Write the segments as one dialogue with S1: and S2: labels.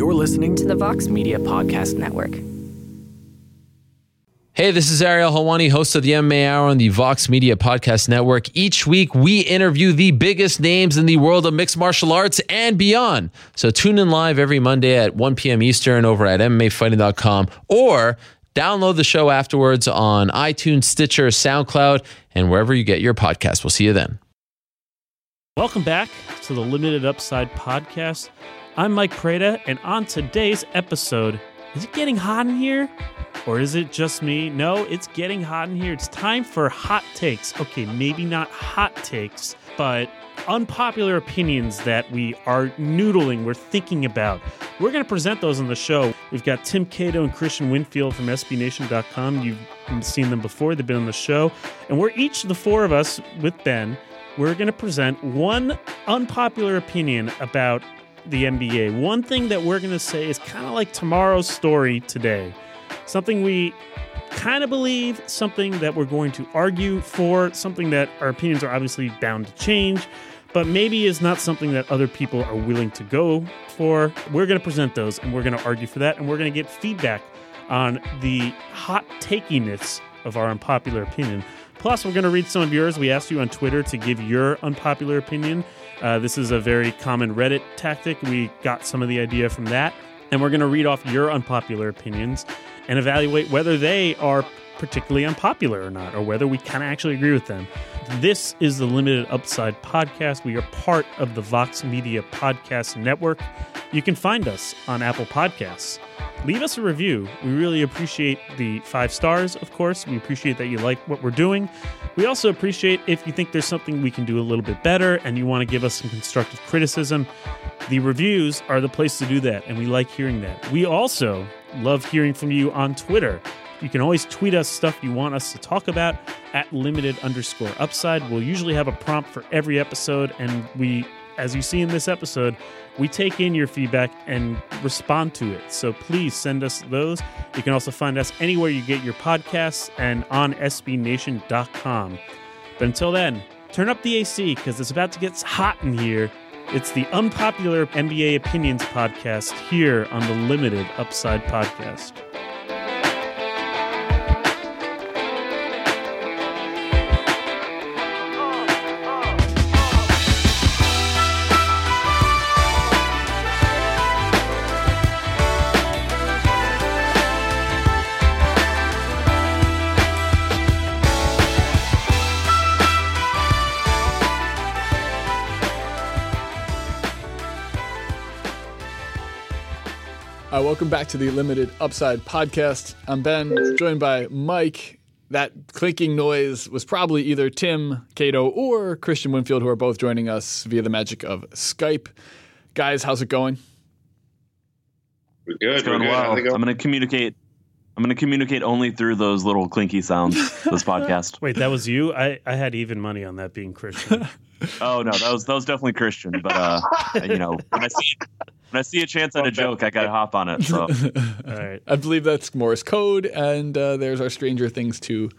S1: You're listening to the Vox Media Podcast Network.
S2: Hey, this is Ariel Helwani, host of the MMA Hour on the Vox Media Podcast Network. Each week, we interview the biggest names in the world of mixed martial arts and beyond. So tune in live every Monday at 1 p.m. Eastern over at MMAfighting.com or download the show afterwards on iTunes, Stitcher, SoundCloud, and wherever you get your podcast. We'll see you then.
S3: Welcome back to the Limited Upside Podcast. I'm Mike Prada, and on today's episode, is it getting hot in here? Or is it just me? No, it's getting hot in here. It's time for hot takes. Okay, maybe not hot takes, but unpopular opinions that we are noodling, we're thinking about. We're going to present those on the show. We've got Tim Cato and Christian Winfield from SBNation.com. You've seen them before, they've been on the show. And we're each, the four of us with Ben, we're going to present one unpopular opinion about the NBA. One thing that we're going to say is kind of like tomorrow's story today. Something we kind of believe, something that we're going to argue for, something that our opinions are obviously bound to change, but maybe is not something that other people are willing to go for. We're going to present those and we're going to argue for that and we're going to get feedback on the hot takiness of our unpopular opinion. Plus, we're going to read some of yours. We asked you on Twitter to give your unpopular opinion. Uh, this is a very common Reddit tactic. We got some of the idea from that. And we're going to read off your unpopular opinions and evaluate whether they are particularly unpopular or not, or whether we kind of actually agree with them. This is the Limited Upside podcast. We are part of the Vox Media Podcast Network. You can find us on Apple Podcasts. Leave us a review. We really appreciate the five stars, of course. We appreciate that you like what we're doing. We also appreciate if you think there's something we can do a little bit better and you want to give us some constructive criticism. The reviews are the place to do that, and we like hearing that. We also love hearing from you on Twitter. You can always tweet us stuff you want us to talk about at limited underscore upside. We'll usually have a prompt for every episode, and we, as you see in this episode, we take in your feedback and respond to it. So please send us those. You can also find us anywhere you get your podcasts and on sbnation.com. But until then, turn up the AC because it's about to get hot in here. It's the Unpopular NBA Opinions podcast here on the Limited Upside Podcast.
S4: Uh, welcome back to the Limited Upside podcast. I'm Ben, joined by Mike. That clinking noise was probably either Tim Cato or Christian Winfield, who are both joining us via the magic of Skype. Guys, how's it going?
S5: We're good.
S6: It's going
S5: we're good.
S6: well.
S5: How's
S6: I'm
S5: going?
S6: going to communicate. I'm going to communicate only through those little clinky sounds. this podcast.
S3: Wait, that was you? I, I had even money on that being Christian.
S6: Oh no, that was that was definitely Christian. But uh, you know, when I see when I see a chance at a joke, I got to hop on it. So
S3: All right.
S4: I believe that's Morse code, and uh, there's our Stranger Things 2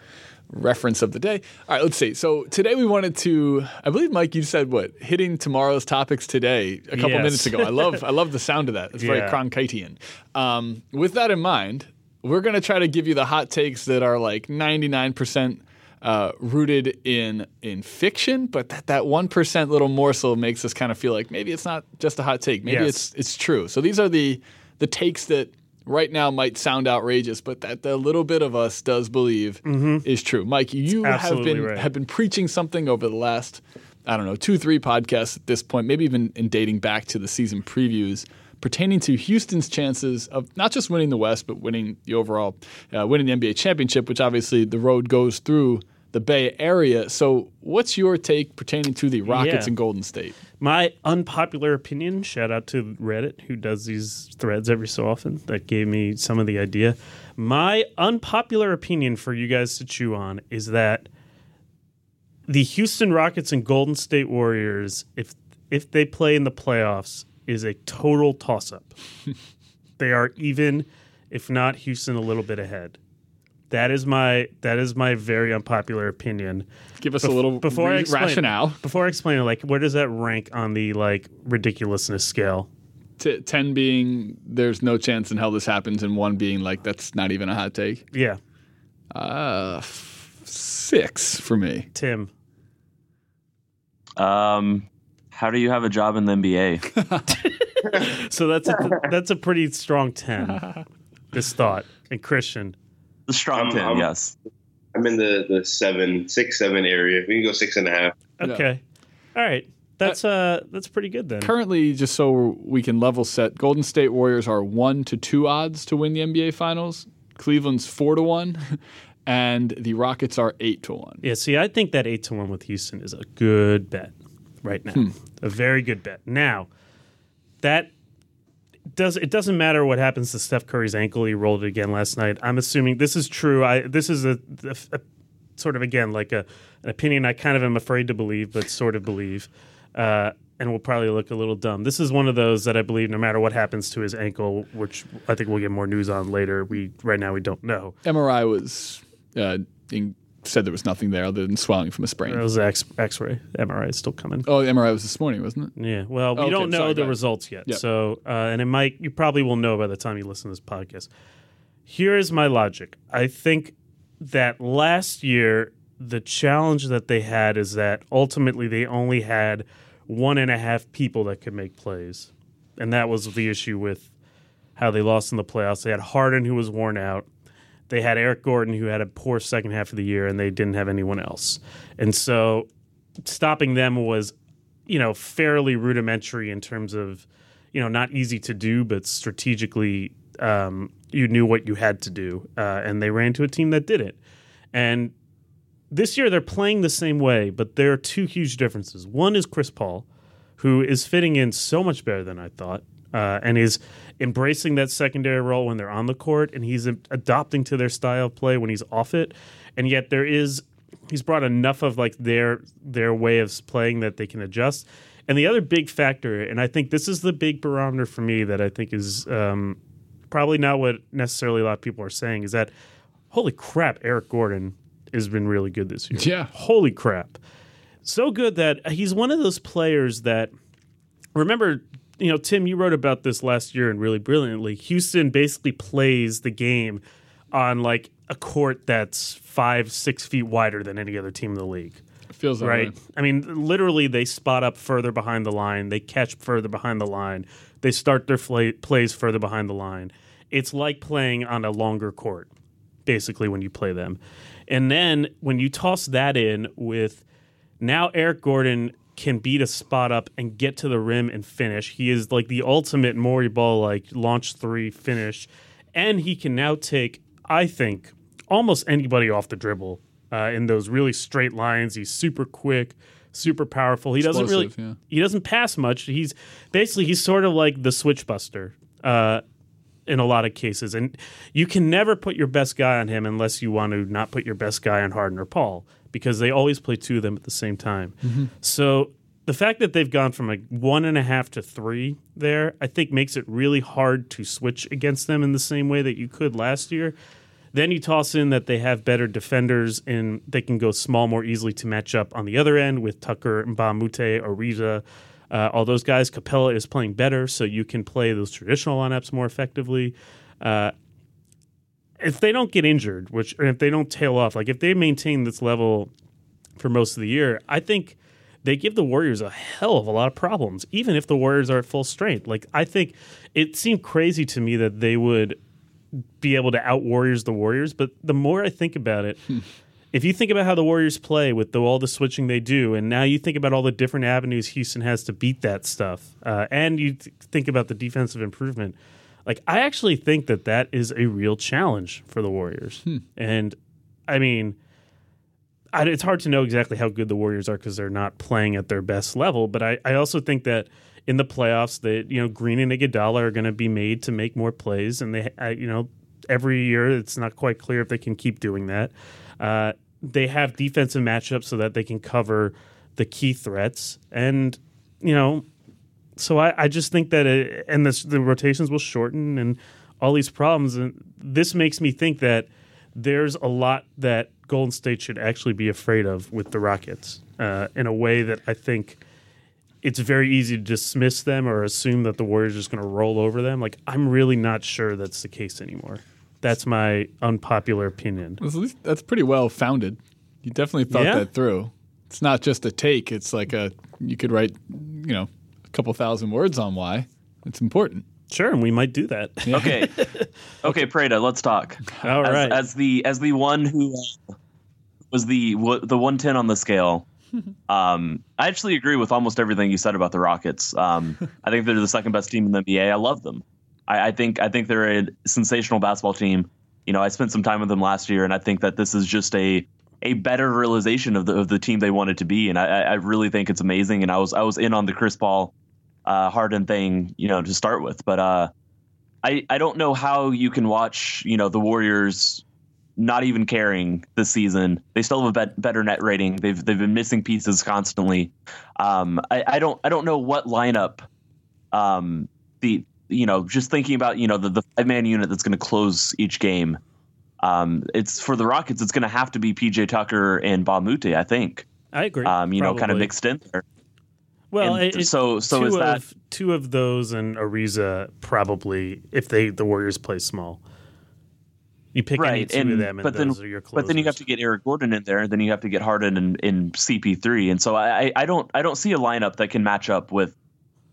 S4: reference of the day. All right, let's see. So today we wanted to, I believe, Mike, you said what? Hitting tomorrow's topics today a couple
S3: Yes.
S4: minutes ago. I love, I love the sound of that. It's very
S3: Yeah.
S4: Cronkitean. Um, with that in mind, we're going to try to give you the hot takes that are like 99% uh, rooted in in fiction, but that that one percent little morsel makes us kind of feel like maybe it's not just a hot take. Maybe
S3: Yes.
S4: it's it's true. So these are the the takes that right now might sound outrageous, but that the little bit of us does believe is true. Mike, you have been
S3: right.
S4: have been preaching something over the last I don't know two three podcasts at this point, maybe even in dating back to the season previews. Pertaining to Houston's chances of not just winning the West, but winning the overall, uh, winning the NBA championship, which obviously the road goes through the Bay Area. So, what's your take pertaining to the Rockets
S3: Yeah.
S4: and Golden State?
S3: My unpopular opinion, shout out to Reddit who does these threads every so often that gave me some of the idea. My unpopular opinion for you guys to chew on is that the Houston Rockets and Golden State Warriors, if if they play in the playoffs, is a total toss up. they are even, if not Houston, a little bit ahead. That is my that is my very unpopular opinion.
S4: Give us a little
S3: before I explain-
S4: rationale.
S3: Before I explain it, like where does that rank on the like ridiculousness scale?
S4: T- Ten being there's no chance in hell this happens, and one being like that's not even a hot take.
S3: Yeah,
S4: Uh, f- six for me.
S3: Tim.
S6: Um, how do you have a job in the NBA?
S3: So that's a, that's a pretty strong ten. this thought and Christian.
S6: The strong
S5: I'm-
S6: ten,
S5: I'm-
S6: yes.
S5: I'm in the, the seven, six, seven area. We can go six and a half.
S3: Okay, all right. That's uh that's pretty good then.
S4: Currently, just so we can level set, Golden State Warriors are one to two odds to win the NBA Finals. Cleveland's four to one, and the Rockets are eight to one.
S3: Yeah, see, I think that eight to one with Houston is a good bet right now. A very good bet. Now, that does it doesn't matter what happens to Steph Curry's ankle. He rolled it again last night. I'm assuming this is true. I this is a, a- a sort of again like a an opinion I kind of am afraid to believe, but sort of believe. Uh, and will probably look a little dumb. This is one of those that I believe, no matter what happens to his ankle, which I think we'll get more news on later. We right now we don't know.
S4: MRI was uh, in, said there was nothing there other than swelling from a sprain.
S3: It was X X-ray. MRI is still coming.
S4: Oh, the MRI was this morning, wasn't it?
S3: Yeah. Well, we
S4: Okay,
S3: don't know
S4: sorry,
S3: the results yet.
S4: Yep.
S3: So, uh, and it might, you probably will know by the time you listen to this podcast. Here is my logic. I think that last year, the challenge that they had is that ultimately they only had one and a half people that could make plays. And that was the issue with how they lost in the playoffs. They had Harden, who was worn out. They had Eric Gordon, who had a poor second half of the year, and they didn't have anyone else. And so stopping them was, you know, fairly rudimentary in terms of, you know, not easy to do, but strategically, um, you knew what you had to do. Uh, and they ran to a team that did it. And this year they're playing the same way, but there are two huge differences. One is Chris Paul, who is fitting in so much better than I thought, uh, and is embracing that secondary role when they're on the court, and he's adopting to their style of play when he's off it. And yet there is he's brought enough of like their their way of playing that they can adjust. And the other big factor, and I think this is the big barometer for me that I think is um, probably not what necessarily a lot of people are saying, is that holy crap, Eric Gordon has been really good this year.
S4: Yeah.
S3: Holy crap. So good that he's one of those players that remember, you know, Tim, you wrote about this last year and really brilliantly. Houston basically plays the game on like a court that's five, six feet wider than any other team in the league
S4: It feels
S3: right?
S4: way.
S3: I mean, literally, they spot up further behind the line. They catch further behind the line. They start their fla- plays further behind the line. It's like playing on a longer court, basically, when you play them. And then when you toss that in with now Eric Gordon can beat a spot up and get to the rim and finish. He is like the ultimate Morey ball, like launch three finish. And he can now take, I think, almost anybody off the dribble uh, in those really straight lines. He's super quick, super powerful. He doesn't really
S4: Explosive, yeah.
S3: he doesn't pass much. He's basically he's sort of like the switch buster uh, in a lot of cases, and you can never put your best guy on him unless you want to not put your best guy on Harden or Paul because they always play two of them at the same time. Mm-hmm. So the fact that they've gone from like one and a half to three there, I think makes it really hard to switch against them in the same way that you could last year. Then you toss in that they have better defenders and they can go small more easily to match up on the other end with Tucker, Mbah a Moute, Ariza, uh, all those guys. Capela is playing better, so you can play those traditional lineups more effectively. Uh, if they don't get injured, which or if they don't tail off, like if they maintain this level for most of the year, I think they give the Warriors a hell of a lot of problems, even if the Warriors are at full strength. Like I think it seemed crazy to me that they would be able to out Warriors the Warriors, but the more I think about it, if you think about how the Warriors play with the, all the switching they do, and now you think about all the different avenues Houston has to beat that stuff, uh, and you th- think about the defensive improvement, like I actually think that that is a real challenge for the Warriors. And I mean, I, it's hard to know exactly how good the Warriors are because they're not playing at their best level. But I, I also think that in the playoffs, that you know Green and Iguodala are going to be made to make more plays, and they, I, you know, every year it's not quite clear if they can keep doing that. Uh, they have defensive matchups so that they can cover the key threats, and you know, so I, I just think that it, and this, the rotations will shorten and all these problems, and this makes me think that there's a lot that Golden State should actually be afraid of with the Rockets uh, in a way that I think it's very easy to dismiss them or assume that the Warriors are just going to roll over them. Like I'm really not sure that's the case anymore. That's my unpopular opinion.
S4: Well, at least that's pretty well founded. You definitely thought
S3: Yeah?
S4: that through. It's not just a take. It's like a you could write, you know, a couple thousand words on why. It's important.
S3: Sure, and we might do that.
S6: Okay, okay, Prada, let's talk.
S3: All
S6: as,
S3: right.
S6: as the as the one who uh, was the w- the one ten on the scale. Um, I actually agree with almost everything you said about the Rockets. Um, I think they're the second best team in the NBA. I love them. I, I think I think they're a sensational basketball team. You know, I spent some time with them last year, and I think that this is just a a better realization of the of the team they wanted to be. And I, I really think it's amazing. And I was I was in on the Chris Paul uh, Harden thing, you know, to start with, but uh, I I don't know how you can watch you know the Warriors not even caring this season. They still have a bet, better net rating. They've they've been missing pieces constantly. Um, I, I don't I don't know what lineup. Um, the you know just thinking about you know the, the five man unit that's going to close each game. Um, it's for the Rockets. It's going to have to be PJ Tucker and Mbah a Moute. I think.
S3: I agree.
S6: Um, you know, kind of mixed in there.
S3: Well,
S6: and
S3: it,
S6: so- so
S3: two
S6: is that-
S3: of, two of those and Ariza probably if they the Warriors play small. You pick any
S6: right,
S3: two
S6: and
S3: of them, and
S6: but then
S3: those are your closers.
S6: but then you have to get Eric Gordon in there, and then you have to get Harden and, and CP3, and so I I don't I don't see a lineup that can match up with,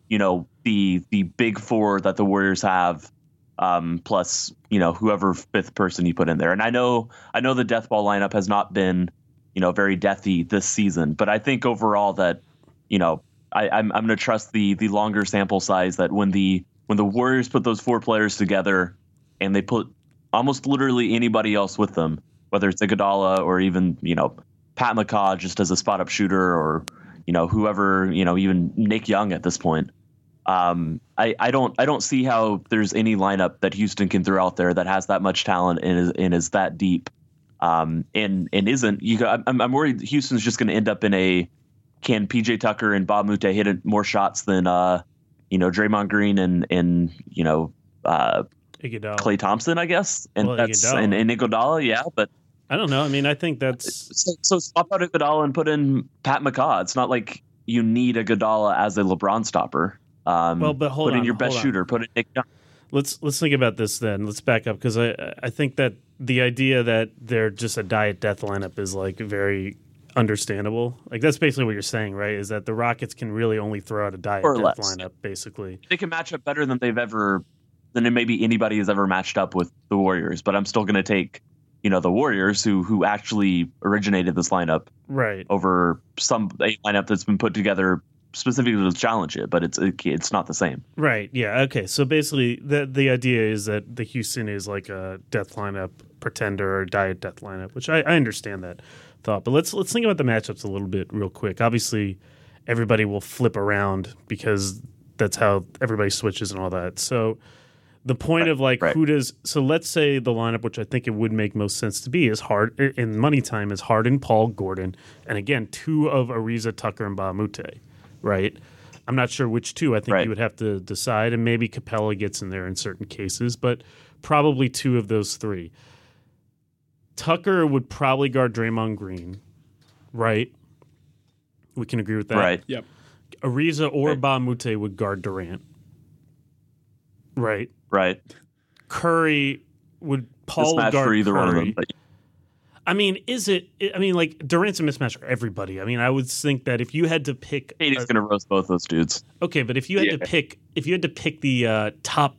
S6: you know, the the big four that the Warriors have, um, plus you know whoever fifth person you put in there, and I know I know the death ball lineup has not been, you know, very deathy this season, but I think overall that, you know, I, I'm I'm going to trust the the longer sample size that when the when the Warriors put those four players together, and they put almost literally anybody else with them, whether it's Iguodala or even you know Pat McCaw just as a spot up shooter or you know whoever you know even Nick Young at this point. Um, I, I don't I don't see how there's any lineup that Houston can throw out there that has that much talent and is, and is that deep. Um, and and isn't you? I'm I'm worried Houston's just going to end up in a can PJ Tucker and Mbah a Moute hit more shots than uh you know Draymond Green and and you know uh
S3: Iguodala.
S6: Klay Thompson, I guess, and
S3: Well,
S6: that's
S3: Iguodala.
S6: and, and Iguodala, yeah. But
S3: I don't know. I mean, I think that's
S6: so, so swap out Iguodala and put in Pat McCaw. It's not like you need a Iguodala as a LeBron stopper. Um,
S3: Well, but hold
S6: put in
S3: on,
S6: your best shooter. Put in Nick Young.
S3: let's let's think about this then. Let's back up because I I think that the idea that they're just a diet death lineup is like very understandable. Like that's basically what you're saying, right? Is that the Rockets can really only throw out a diet
S6: Or
S3: death
S6: less.
S3: lineup, basically.
S6: They can match up better than they've ever than maybe anybody has ever matched up with the Warriors. But I'm still going to take you know the Warriors who who actually originated this lineup
S3: Right.
S6: over some a lineup that's been put together specifically to challenge it. But it's it's not the same.
S3: Right. Yeah. Okay. So basically, the the idea is that the Houston is like a death lineup pretender or diet death lineup, which I, I understand that thought. But let's let's think about the matchups a little bit real quick. Obviously, everybody will flip around because that's how everybody switches and all that. So the point of like
S6: right.
S3: who does so let's say the lineup which i think it would make most sense to be is hard in money time is harden paul gordon and again two of ariza tucker and Mbah a Moute right i'm not sure which two i think
S6: Right.
S3: you would have to decide and maybe capela gets in there in certain cases but probably two of those three tucker would probably guard draymond green right we can agree with that
S6: Right.
S4: Yep.
S3: ariza or
S6: Right.
S3: Mbah a Moute would guard durant right
S6: Right.
S3: Curry would Paul would guard
S6: for either
S3: Curry.
S6: one of them. But
S3: I mean, is it? I mean, like Durant's a mismatch for everybody. I mean, I would think that if you had to pick,
S6: KD's
S3: a-
S6: going to roast both those dudes.
S3: okay, but if you had to pick, if you had to pick the uh, top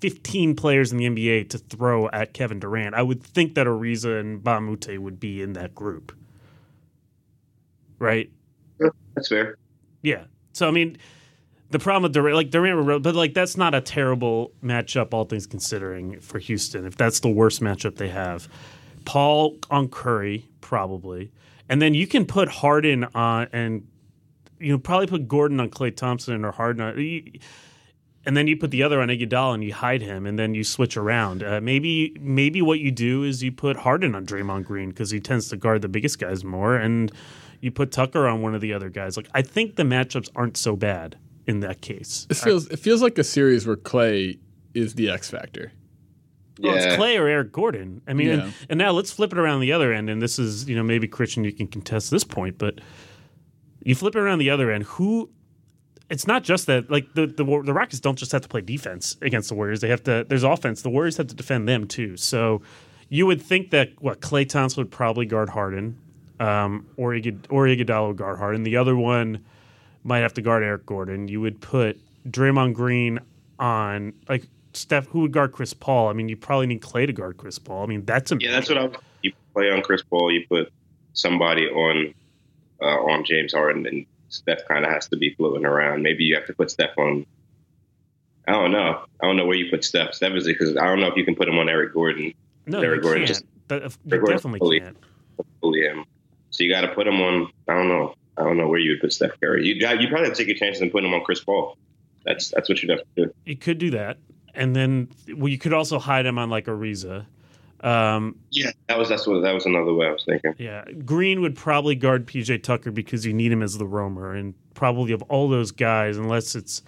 S3: fifteen players in the NBA to throw at Kevin Durant, I would think that Ariza and Mbah a Moute would be in that group, right?
S5: That's fair.
S3: Yeah. So I mean, the problem with Durant, like Durant, would- but like that's not a terrible matchup, all things considering, for Houston. If that's the worst matchup they have, Paul on Curry probably, and then you can put Harden on, and you know probably put Gordon on Klay Thompson or Harden on. And then you put the other on Iguodala and you hide him, and then you switch around. Uh, maybe, maybe what you do is you put Harden on Draymond Green because he tends to guard the biggest guys more, and you put Tucker on one of the other guys. Like I think the matchups aren't so bad in that case.
S4: It feels it feels like a series where Klay is the X factor.
S3: Well, it's Klay or Eric Gordon. I mean,
S4: Yeah.
S3: and, and now let's flip it around the other end. And this is, you know, maybe Christian, you can contest this point, but you flip it around the other end. Who it's not just that. Like the, the the Rockets don't just have to play defense against the Warriors. They have to. There's offense. The Warriors have to defend them too. So you would think that what Klay Thompson would probably guard Harden, um, or Igud- or Iguodala would guard Harden. The other one might have to guard Eric Gordon. You would put Draymond Green on like Steph. Who would guard Chris Paul? I mean, you probably need Klay to guard Chris Paul. I mean, that's a
S5: Yeah, that's what I. You play on Chris Paul. You put somebody on uh, on James Harden, and Steph kind of has to be floating around. Maybe you have to put Steph on. I don't know. I don't know where you put Steph. Steph is because I don't know if you can put him on Eric Gordon.
S3: no.
S5: Eric Gordon
S3: can't.
S5: just- Eric Gordon
S3: definitely
S5: fully-
S3: can't.
S5: Bully him. So you got to put him on. I don't know. I don't know where you would put Steph Curry. You got. You probably have to take your chances and put him on Chris Paul. That's that's what you'd have to do.
S3: You could do that, and then well, you could also hide him on like Ariza. Um,
S5: Yeah, that was that's what that was another way I was thinking.
S3: yeah, Green would probably guard PJ Tucker because you need him as the roamer, and probably of all those guys, unless it's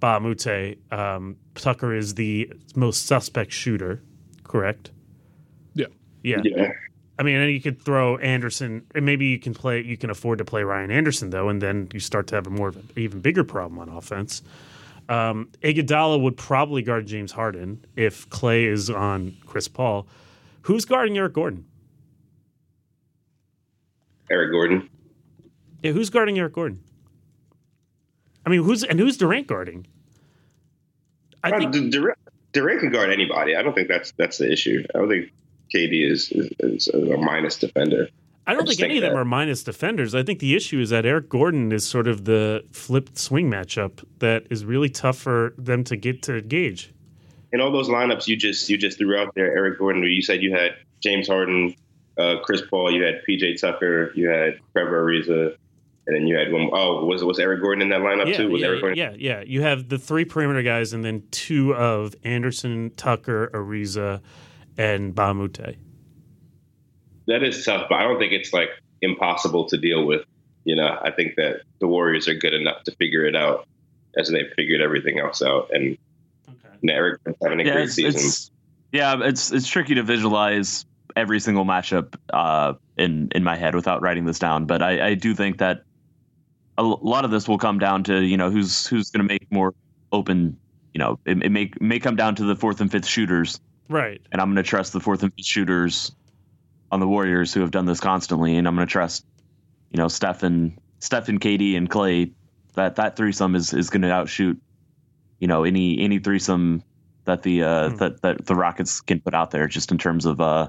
S3: Mbah a Moute, um, Tucker is the most suspect shooter. Correct?
S4: Yeah.
S3: Yeah.
S5: Yeah.
S3: I mean, and you could throw Anderson, and maybe you can play. You can afford to play Ryan Anderson though, and then you start to have a more of an even bigger problem on offense. Um, Iguodala would probably guard James Harden if Klay is on Chris Paul. Who's guarding Eric Gordon?
S5: Eric Gordon.
S3: Yeah, who's guarding Eric Gordon? I mean, who's and who's Durant guarding? I
S5: Uh,
S3: think
S5: Durant, Durant can guard anybody. I don't think that's that's the issue. I don't think KD is is, is a minus defender.
S3: I don't
S5: I
S3: think any of them are minus defenders. I think the issue is that Eric Gordon is sort of the flipped swing matchup that is really tough for them to get to gauge.
S5: In all those lineups you just you just threw out there, Eric Gordon. You said you had James Harden, uh, Chris Paul, you had PJ Tucker, you had Trevor Ariza, and then you had one oh was was Eric Gordon in that lineup
S3: Yeah,
S5: too? Was
S3: yeah,
S5: Eric Gordon?
S3: yeah, yeah. You have the three perimeter guys, and then two of Anderson, Tucker, Ariza, and Mbah a Moute.
S5: That is tough, but I don't think it's like impossible to deal with. You know, I think that the Warriors are good enough to figure it out as they've figured everything else out. And
S3: Okay.
S5: and Eric having a
S6: yeah,
S5: great
S6: it's,
S5: season.
S6: it's yeah, it's it's tricky to visualize every single matchup uh, in in my head without writing this down. But I, I do think that a lot of this will come down to you know who's who's going to make more open. You know, it, it may may come down to the fourth and fifth shooters,
S3: Right.
S6: and I'm going to trust the fourth and fifth shooters on the Warriors who have done this constantly, and I'm going to trust you know Steph and Steph and KD and Klay. That that threesome is is going to outshoot you know any any threesome that the uh,
S3: Hmm.
S6: that that the Rockets can put out there, just in terms of uh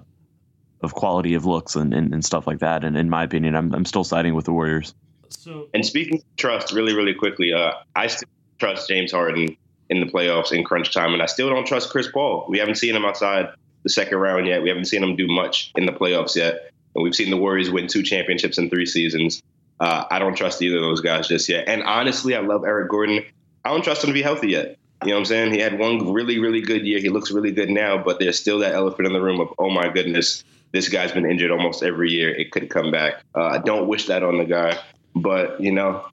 S6: of quality of looks and, and, and stuff like that. And in my opinion, I'm I'm still siding with the Warriors.
S3: So
S5: And speaking of trust, really, really quickly, uh, I still trust James Harden in the playoffs in crunch time, and I still don't trust Chris Paul. We haven't seen him outside the second round yet. We haven't seen them do much in the playoffs yet, and we've seen the Warriors win two championships in three seasons. Uh, I don't trust either of those guys just yet. And honestly, I love Eric Gordon. I don't trust him to be healthy yet. You know what I'm saying? He had one really, really good year. He looks really good now, but there's still that elephant in the room of, oh my goodness, this guy's been injured almost every year. It could come back. Uh, I don't wish that on the guy, but you know,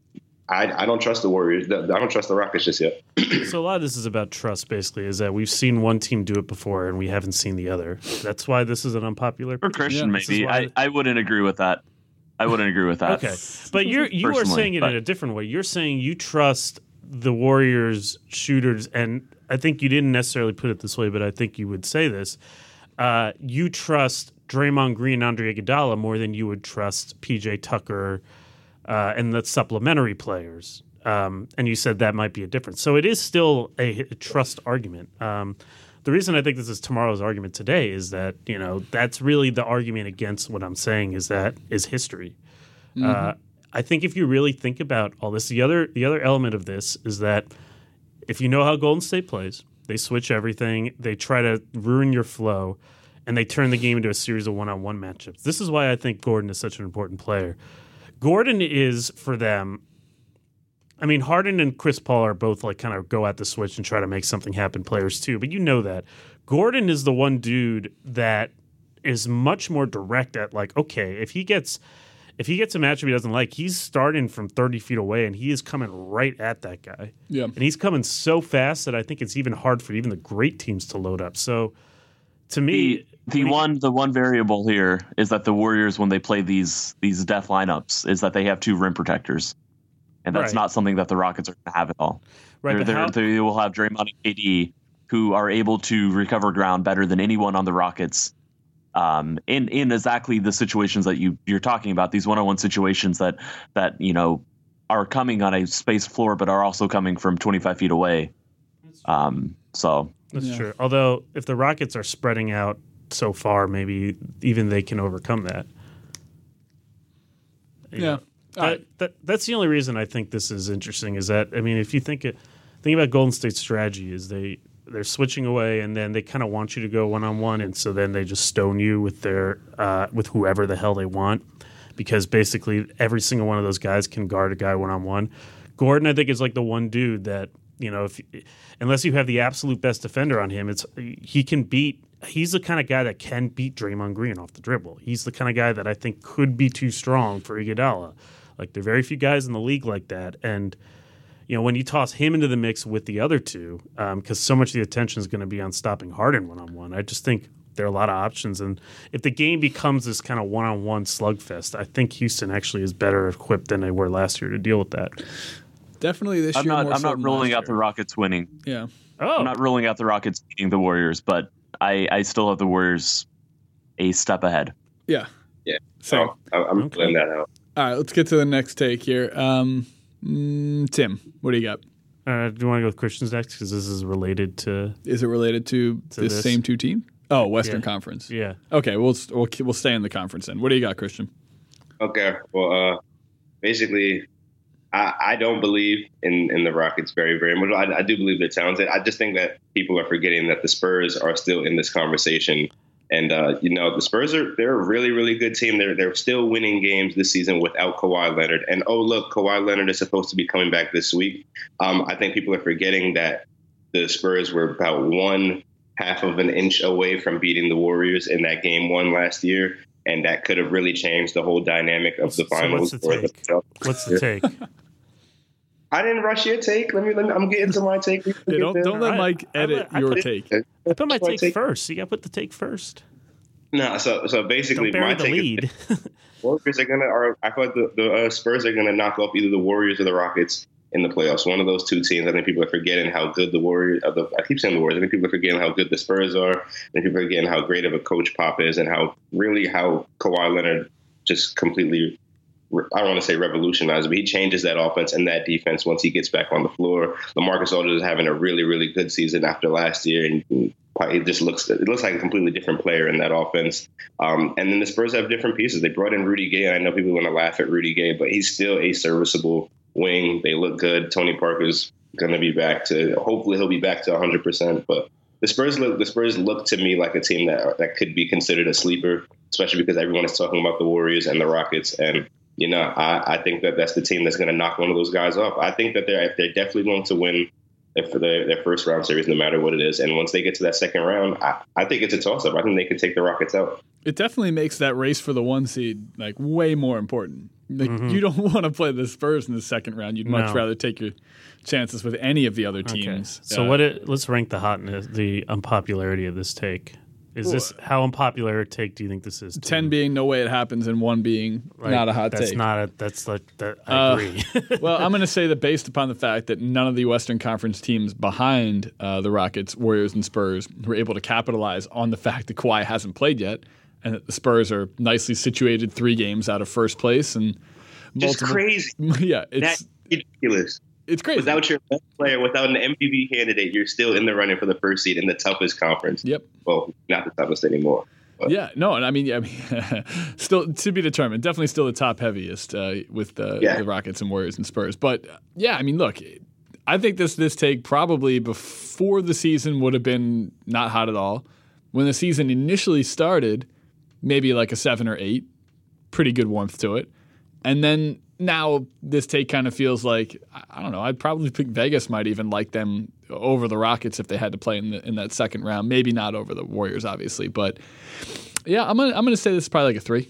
S5: I, I don't trust the Warriors. I don't trust the Rockets just yet.
S3: so a lot of this is about trust basically is that we've seen one team do it before and we haven't seen the other. That's why this is an unpopular
S6: For Christian,
S3: Yeah,
S6: maybe I, I wouldn't agree with that. I wouldn't agree with that.
S3: Okay, but you're you are saying it
S6: but-
S3: in a different way. You're saying you trust the Warriors shooters, and I think you didn't necessarily put it this way, but I think you would say this. Uh, you trust Draymond Green and Andre Iguodala more than you would trust PJ Tucker uh, and the supplementary players. Um, and you said that might be a difference. So it is still a, a trust argument. Um, the reason I think this is tomorrow's argument today is that you know that's really the argument against what I'm saying is that is history. Uh, I think if you really think about all this, the other the other element of this is that if you know how Golden State plays, they switch everything, they try to ruin your flow, and they turn the game into a series of one-on-one matchups. This is why I think Gordon is such an important player. Gordon is for them. I mean, Harden and Chris Paul are both like kind of go at the switch and try to make something happen players too, but you know that. Gordon is the one dude that is much more direct at like, okay, if he gets if he gets a matchup he doesn't like, he's starting from 30 feet away and he is coming right at that guy.
S4: Yeah.
S3: And he's coming so fast that I think it's even hard for even the great teams to load up. So to me,
S6: The the one the one variable here is that the Warriors when they play these these death lineups is that they have two rim protectors. and that's
S3: Right.
S6: not something that the Rockets are going to have at all.
S3: Right,
S6: They're- they're-
S3: how-
S6: they will have Draymond and KD who are able to recover ground better than anyone on the Rockets. Um, in in exactly the situations that you you're talking about, these one-on-one situations that that you know are coming on a space floor, but are also coming from 25 feet away. Um, so
S3: That's
S4: Yeah.
S3: true. Although, if the Rockets are spreading out so far, maybe even they can overcome that. You
S4: Yeah.
S3: that,
S4: right.
S3: that, that's the only reason I think this is interesting. Is that I mean, if you think it, think about Golden State's strategy is they they're switching away, and then they kind of want you to go one on one, and so then they just stone you with their uh, with whoever the hell they want, because basically every single one of those guys can guard a guy one on one. Gordon, I think, is like the one dude that you know, if unless you have the absolute best defender on him, it's he can beat. He's the kind of guy that can beat Draymond Green off the dribble. He's the kind of guy that I think could be too strong for Iguodala. Like there are very few guys in the league like that, and you know when you toss him into the mix with the other two, um, because so much of the attention is going to be on stopping Harden one on one. I just think there are a lot of options, and if the game becomes this kind of one on one slugfest, I think Houston actually is better equipped than they were last year to deal with that.
S4: Definitely this
S6: I'm
S4: year.
S6: not
S4: more
S6: I'm
S4: so
S6: not
S4: than
S6: ruling
S4: last
S6: out the. Rockets winning.
S4: Yeah.
S3: Oh,
S6: I'm not ruling out the Rockets beating the Warriors, but I I still have the Warriors a step ahead.
S4: Yeah.
S5: Yeah. So I- I'm
S3: Okay.
S5: pulling that out.
S4: All right, let's get to the next take here. Um, mm, Tim, what do you got?
S3: Uh, do you want to go with Christians next? Because this is related to
S4: Is it related to,
S3: To
S4: this,
S3: this.
S4: same two team? Oh, Western
S3: Yeah.
S4: Conference.
S3: yeah.
S4: Okay, we'll, we'll we'll stay in the conference then. What do you got, Christian?
S5: Okay. Well, uh, basically, I, I don't believe in, in the Rockets very, very much. I, I do believe they're talented. I just think that people are forgetting that the Spurs are still in this conversation. And uh, you know, the Spurs are they're a really, really good team. They're they're still winning games this season without Kawhi Leonard. And oh look, Kawhi Leonard is supposed to be coming back this week. Um, I think people are forgetting that the Spurs were about one half of an inch away from beating the Warriors in that game one last year. And that could have really changed the whole dynamic of the
S3: So what's the
S5: or the
S3: take? What's the take?
S5: I didn't rush your take. Let me. Let me I'm getting to my take.
S4: Yeah, don't don't let
S3: I-
S4: Mike
S3: I-
S4: edit
S3: I- I
S4: your
S3: put-
S4: take.
S3: I put my
S5: My
S3: take,
S5: take-
S3: first. You got to put the take first.
S5: No, so so basically,
S3: Don't bury
S5: my
S3: the
S5: take is
S3: lead.
S5: Warriors are gonna. Are I feel like the, the uh, Spurs are gonna knock off either the Warriors or the Rockets in the playoffs. One of those two teams. I think people are forgetting how good the Warriors. Uh, the, I keep saying the Warriors. I think people are forgetting how good the Spurs are. I think people are forgetting how great of a coach Pop is, and how really how Kawhi Leonard just completely. I don't want to say revolutionized, but he changes that offense and that defense once he gets back on the floor. LaMarcus Aldridge is having a really, really good season after last year, and it just looks it looks like a completely different player in that offense. Um, and then the Spurs have different pieces. They brought in Rudy Gay. I know people want to laugh at Rudy Gay, but he's still a serviceable wing. They look good. Tony Parker's going to be back to. Hopefully, he'll be back to 100. percent But the Spurs look. The Spurs look to me like a team that that could be considered a sleeper, especially because everyone is talking about the Warriors and the Rockets. And you know, I, I think that that's the team that's going to knock one of those guys off. I think that they're they're definitely going to win their, their, their first round series, no matter what it is. And once they get to that second round, I, I think it's a toss up. I think they could take the Rockets out.
S4: It definitely makes that race for the one seed like way more important. Like you don't want to play the Spurs in the second round. You'd much
S3: Mm-hmm. No.
S4: rather take your chances with any of the other
S3: Okay.
S4: teams.
S3: So
S4: Uh,
S3: what? It, let's rank the hotness, the unpopularity of this take. Is this how unpopular a take do you think this is? Tim?
S4: Ten being no way it happens, and one being not a hot
S3: that's
S4: take.
S3: not a. That's like that. I
S4: Uh,
S3: agree.
S4: well, I'm going to say that based upon the fact that none of the Western Conference teams behind uh, the Rockets, Warriors, and Spurs were able to capitalize on the fact that Kawhi hasn't played yet, and that the Spurs are nicely situated three games out of first place, and
S5: Just
S4: multiple-
S5: crazy.
S4: yeah, it's
S5: That's ridiculous.
S4: it's crazy.
S5: Without your best player, without an MVP candidate, you're still in the running for the first seed in the toughest conference.
S4: yep.
S5: Well, not the toughest anymore. But
S4: Yeah, no, and I mean, yeah, I mean, still to be determined. Definitely still the top heaviest uh, with uh,
S5: Yeah.
S4: the Rockets and Warriors and Spurs. But uh, yeah, I mean, look, I think this this take probably before the season would have been not hot at all. When the season initially started, maybe like a seven or eight, pretty good warmth to it, and then now this take kind of feels like I- I don't know. I'd probably think Vegas might even like them over the Rockets if they had to play in the, in that second round. Maybe not over the Warriors, obviously, but yeah, I'm gonna I'm gonna say this is probably like a three,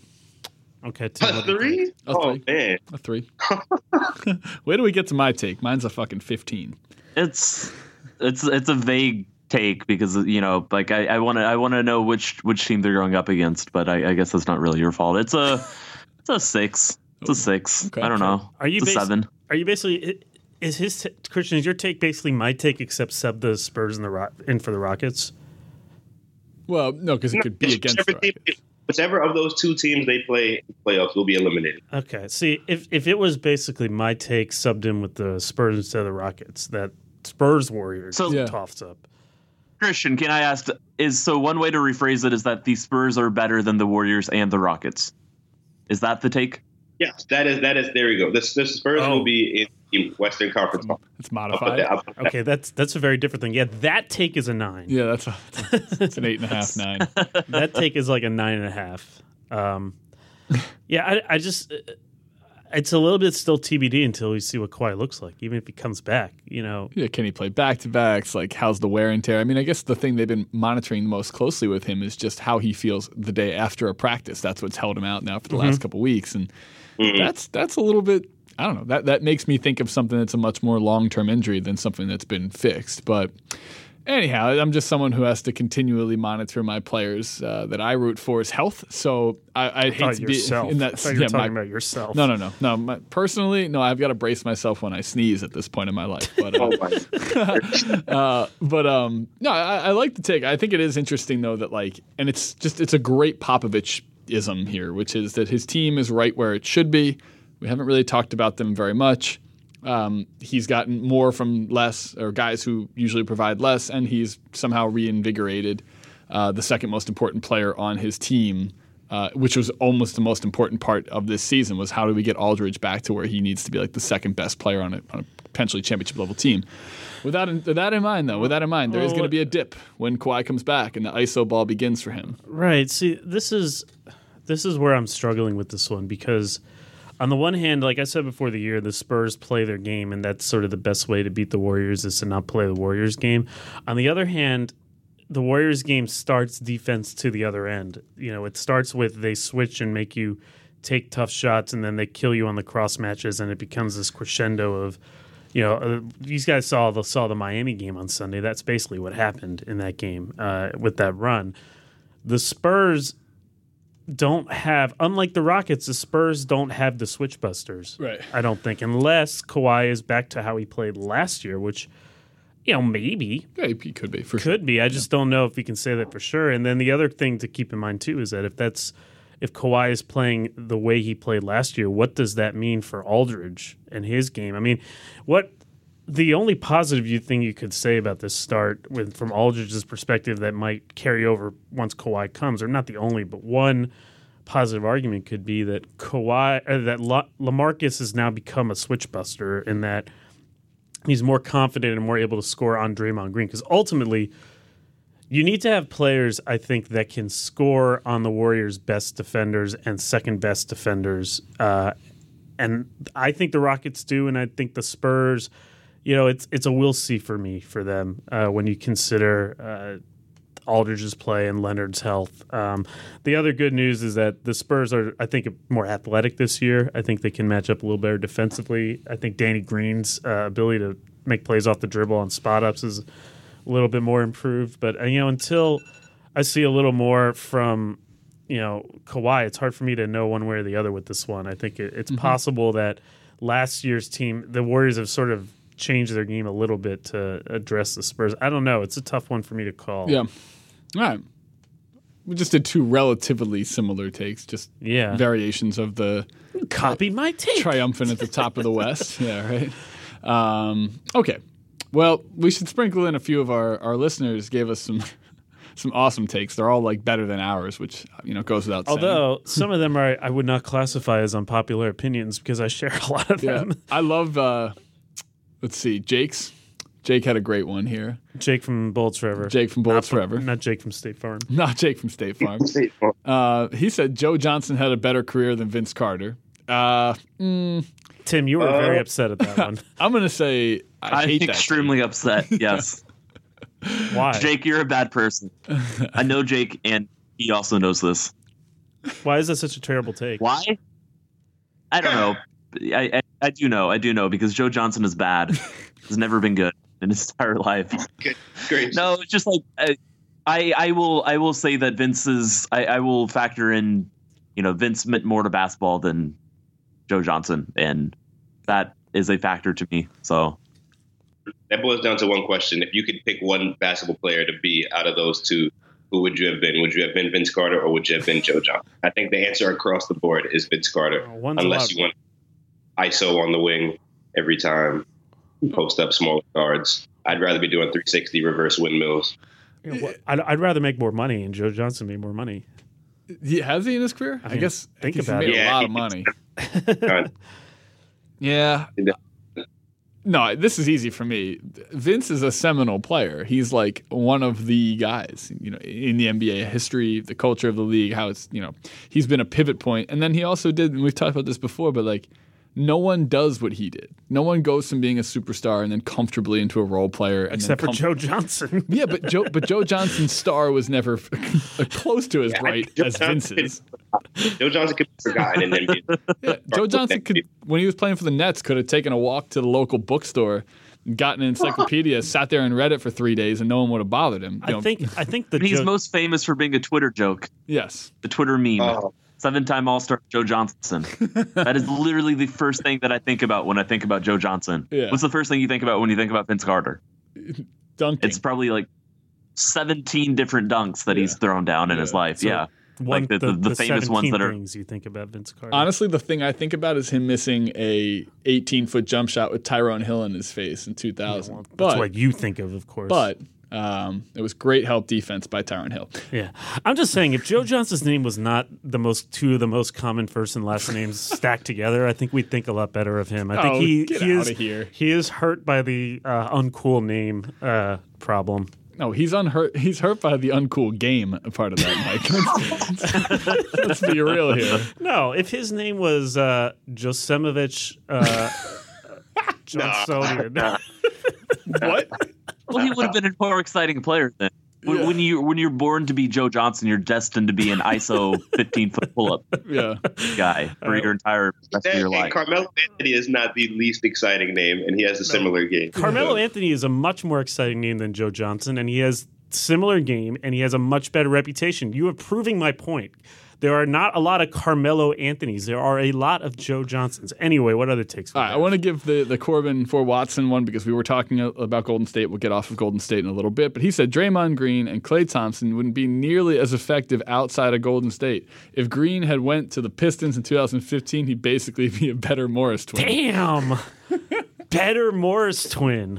S3: okay, Tim,
S5: a
S3: what do
S5: three?
S4: A
S5: Oh
S4: three.
S5: man,
S4: a three. Where do we get to my take? Mine's a fucking fifteen.
S6: It's it's it's a vague take because you know like I, I want to I want to know which which team they're going up against, but I, I guess that's not really your fault. It's a it's a six. It's a six.
S4: Okay.
S6: I don't know.
S3: Are you
S6: it's a
S3: basi-
S6: seven?
S3: Are you basically is his t- Christian? Is your take basically my take except sub the Spurs and the Rock in for the Rockets?
S4: Well, no, because it could be against the
S5: whichever,
S4: Rockets.
S5: whichever of those two teams they play in the playoffs will be eliminated.
S3: Okay. See, if if it was basically my take subbed in with the Spurs instead of the Rockets, that Spurs Warriors
S6: So-
S4: Yeah.
S3: tossed up.
S6: Christian, can I ask? Is so one way to rephrase it is that the Spurs are better than the Warriors and the Rockets. Is that the take?
S5: Yes, that is that is. There we go. The, the Spurs
S3: Oh.
S5: will be in the Western Conference. I'll
S4: It's modified.
S5: that- that.
S3: Okay, that's that's a very different thing. Yeah, that take is a nine.
S4: Yeah, that's a, it's an eight and a half, nine.
S3: that take is like a nine and a half. Um, yeah, I, I just it's a little bit still TBD until we see what Kawhi looks like, even if he comes back. You know,
S4: Yeah, can he play back to backs? Like, how's the wear and tear? I mean, I guess the thing they've been monitoring most closely with him is just how he feels the day after a practice. That's what's held him out now for the last mm-hmm. couple weeks, and mm-hmm. that's that's a little bit. I don't know. That that makes me think of something that's a much more long term injury than something that's been fixed. But anyhow, I'm just someone who has to continually monitor my players uh, that I root for's health. So I, I hate
S3: thought
S4: to be
S3: yourself.
S4: in
S3: I
S4: that.
S3: thought you were
S4: yeah, my-
S3: talking about yourself.
S4: no, no, no, no. My, personally, no. I've got to brace myself when I sneeze at this point in my life. But uh,
S5: Oh my.
S4: uh, but um, no, I, I like the take. I think it is interesting though that like, and it's just it's a great Popovich ism here, which is that his team is right where it should be. We haven't really talked about them very much. Um, he's gotten more from less, or guys who usually provide less, and he's somehow reinvigorated uh, the second most important player on his team, uh, which was almost the most important part of this season. Was how do we get Aldridge back to where he needs to be like the second best player on a, on a potentially championship level team? With that, in, with that in mind, though, with that in mind, there is going to be a dip when Kawhi comes back and the ISO ball begins for him.
S3: Right. See, this is this is where I'm struggling with this one because on the one hand, like I said before the year, the Spurs play their game and that's sort of the best way to beat the Warriors is to not play the Warriors game. On the other hand, the Warriors game starts defense to the other end. You know, it starts with they switch and make you take tough shots and then they kill you on the cross matches and it becomes this crescendo of you know, uh, these guys saw the saw the Miami game on Sunday. That's basically what happened in that game uh, with that run. The Spurs don't have, unlike the Rockets, the Spurs don't have the switch busters.
S4: Right.
S3: I don't think, unless Kawhi is back to how he played last year, which, you know, maybe
S4: Yeah, he could be for sure.
S3: could be. I just don't know if we can say that for sure. And then the other thing to keep in mind too is that if that's if Kawhi is playing the way he played last year, what does that mean for Aldridge and his game? I mean, what the only positive thing you could say about this start with from Aldridge's perspective that might carry over once Kawhi comes, or not the only, but one positive argument could be that Kawhi uh, that La- LaMarcus has now become a switch buster in that he's more confident and more able to score on Draymond Green because ultimately you need to have players I think that can score on the Warriors' best defenders and second best defenders, uh, and I think the Rockets do, and I think the Spurs. You know, it's it's a we'll see for me for them uh, when you consider uh, Aldridge's play and Leonard's health. Um, the other good news is that the Spurs are, I think, more athletic this year. I think they can match up a little better defensively. I think Danny Green's uh, ability to make plays off the dribble on spot ups is a little bit more improved. But uh, you know, until I see a little more from you know Kawhi, it's hard for me to know one way or the other with this one. I think it, it's possible that last year's team, the Warriors, have sort of changed their game a little bit to address the Spurs. I don't know. It's a tough one for me to call.
S4: Yeah. All right. We just did two relatively similar takes, just
S3: Yeah.
S4: variations of the
S3: Copy my take.
S4: triumphant at the top of the West. Yeah, right. Um, okay. Well, we should sprinkle in a few of our, our listeners gave us some some awesome takes. They're all like better than ours, which you know goes without saying.
S3: Although some of them are, I would not classify as unpopular opinions because I share a lot of
S4: yeah,
S3: them.
S4: I love. Uh, let's see, Jake's. Jake had a great one here.
S3: Jake from Bullets Forever.
S4: Jake from Bullets
S3: Not-
S4: Forever.
S3: Not Jake from State Farm.
S4: Not Jake from State Farm. State Uh, he said Joe Johnson had a better career than Vince Carter. Uh,
S3: Tim, you were very upset at that one.
S4: I'm gonna say I
S6: I'm
S4: hate that.
S6: extremely upset. Yes,
S3: Why?
S6: Jake, you're a bad person. I know Jake, and he also knows this.
S3: Why is that such a terrible take?
S6: Why? I don't know. I, I I do know. I do know because Joe Johnson is bad. Has never been good in his entire life.
S5: Good. Great.
S6: No, it's just like uh, I I will I will say that Vince's I, I will factor in you know Vince meant more to basketball than Joe Johnson, and that is a factor to me. So
S5: That boils down to one question: If you could pick one basketball player to be out of those two, who would you have been? Would you have been Vince Carter or would you have been Joe Johnson? I think the answer across the board is Vince Carter,
S3: Oh,
S5: unless
S3: allowed.
S5: you want ISO on the wing every time, hmm. post up smaller guards. I'd rather be doing 360 reverse windmills.
S3: You know, what- I'd, I'd rather make more money, and Joe Johnson made more money.
S4: Yeah, has he in his career? I,
S3: mean,
S4: guess.
S3: think
S4: I guess
S3: about
S4: he made
S5: it.
S4: a lot of money. Yeah. No, this is easy for me. Vince is a seminal player. He's like one of the guys, you know, in the NBA history, the culture of the league, how it's, you know, he's been a pivot point. And then he also did, and we've talked about this before, but like no one does what he did. No one goes from being a superstar and then comfortably into a role player. And
S3: Except for Joe Johnson.
S4: Yeah, but Joe, but Joe Johnson's star was never close to as
S5: Yeah,
S4: bright
S5: Joe
S4: as
S5: Johnson-
S4: Vince's.
S5: Joe Johnson could be forgotten and then be
S4: Yeah, Joe Johnson could, when he was playing for the Nets, could have taken a walk to the local bookstore, gotten an encyclopedia, sat there and read it for three days, and no one would have bothered him. You
S3: I
S4: know,
S3: think I think the
S6: he's
S3: Joe,
S6: most famous for being a Twitter joke,
S4: yes.
S6: the Twitter meme.
S5: Oh.
S6: Seven-time All-Star Joe Johnson. that is literally the first thing that I think about when I think about Joe Johnson.
S4: Yeah.
S6: What's the first thing you think about when you think about Vince Carter?
S4: Dunking.
S6: It's probably like 17 different dunks that he's thrown down in his life.
S3: So-
S6: yeah.
S3: one,
S6: like the- the- the famous ones that are-
S3: things you think about Vince Carter.
S4: Honestly, the thing I think about is him missing a 18 foot jump shot with Tyrone Hill in his face in 2000.
S3: Well, that's
S4: but
S3: what you think of, of course.
S4: but um, it was great help defense by Tyrone Hill.
S3: yeah, I'm just saying, if Joe Johnson's name was not the most two of the most common first and last names stacked together, I think we'd think a lot better of him. I think
S4: Oh,
S3: he
S4: get
S3: he is
S4: outta here.
S3: he is hurt by the uh, uncool name uh, problem.
S4: No, he's unhurt. He's hurt by the uncool game part of that, Mike. let's, let's be real here.
S3: No, if his name was uh, Josemovich uh, Johnsonian.
S4: What?
S6: Well, he would have been a more exciting player then. When,
S4: Yeah.
S6: when you when you're born to be Joe Johnson, you're destined to be an ISO 15 foot pull up
S4: Yeah.
S6: guy for your entire rest of your life.
S5: Carmelo Anthony is not the least exciting name, and he has a similar game.
S3: Carmelo Anthony is a much more exciting name than Joe Johnson, and he has similar game, and he has a much better reputation. You are proving my point. There are not a lot of Carmelo Anthonys. There are a lot of Joe Johnsons. Anyway, what other takes?
S4: All right, I want to give the, the Corbin for Watson one because we were talking about Golden State. We'll get off of Golden State in a little bit. But he said Draymond Green and Klay Thompson wouldn't be nearly as effective outside of Golden State. If Green had went to the Pistons in 2015, he'd basically be a better Morris twin.
S3: Damn. Better Morris twin.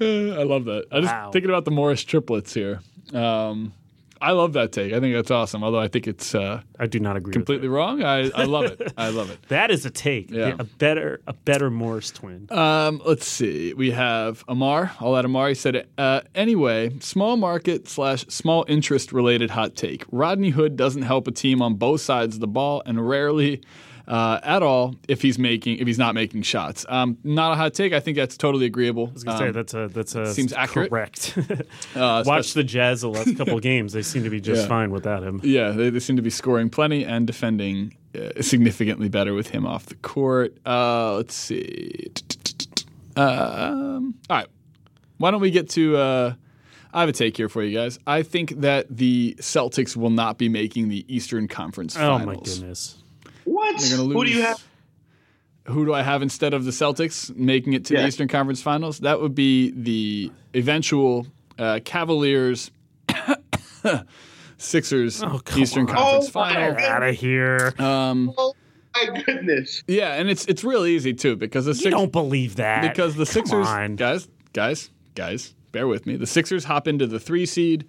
S4: I love that. I'm just
S3: Wow.
S4: thinking about the Morris triplets here. Um, I love that take. I think that's awesome. Although I think it's uh,
S3: I do not agree.
S4: completely wrong. I, I love it. I love it.
S3: That. is a take.
S4: Yeah.
S3: A better, a better Morris twin.
S4: Um, let's see. We have Amar. All that Amar. He said, uh, anyway, small market slash small interest related hot take. Rodney Hood doesn't help a team on both sides of the ball and rarely uh, at all if he's making if he's not making shots. Um, not a hot take. I think that's totally agreeable.
S3: I was gonna say
S4: Um,
S3: that's a that's a
S4: seems accurate.
S3: Correct.
S4: uh,
S3: Watch the Jazz the last couple games; they seem to be just
S4: Yeah.
S3: fine without him.
S4: Yeah, they, they seem to be scoring plenty and defending uh, significantly better with him off the court. Uh, let's see. Um, all right. Why don't we get to. Uh, I have a take here for you guys. I think that the Celtics will not be making the Eastern Conference Finals.
S3: Oh my goodness!
S5: What?
S4: They're gonna
S5: Who do you have?
S4: Who do I have instead of the Celtics making it to the Eastern Conference Finals? That would be the eventual uh, Cavaliers. Sixers
S3: Oh,
S4: Eastern
S3: on.
S4: Conference
S5: Oh, my
S4: Final.
S3: Out of here!
S4: Um,
S5: Oh my goodness!
S4: Yeah, and it's it's real easy too because the
S3: you
S4: Six,
S3: don't believe that
S4: because the
S3: Come
S4: Sixers
S3: on.
S4: guys guys guys bear with me. The Sixers hop into the three seed.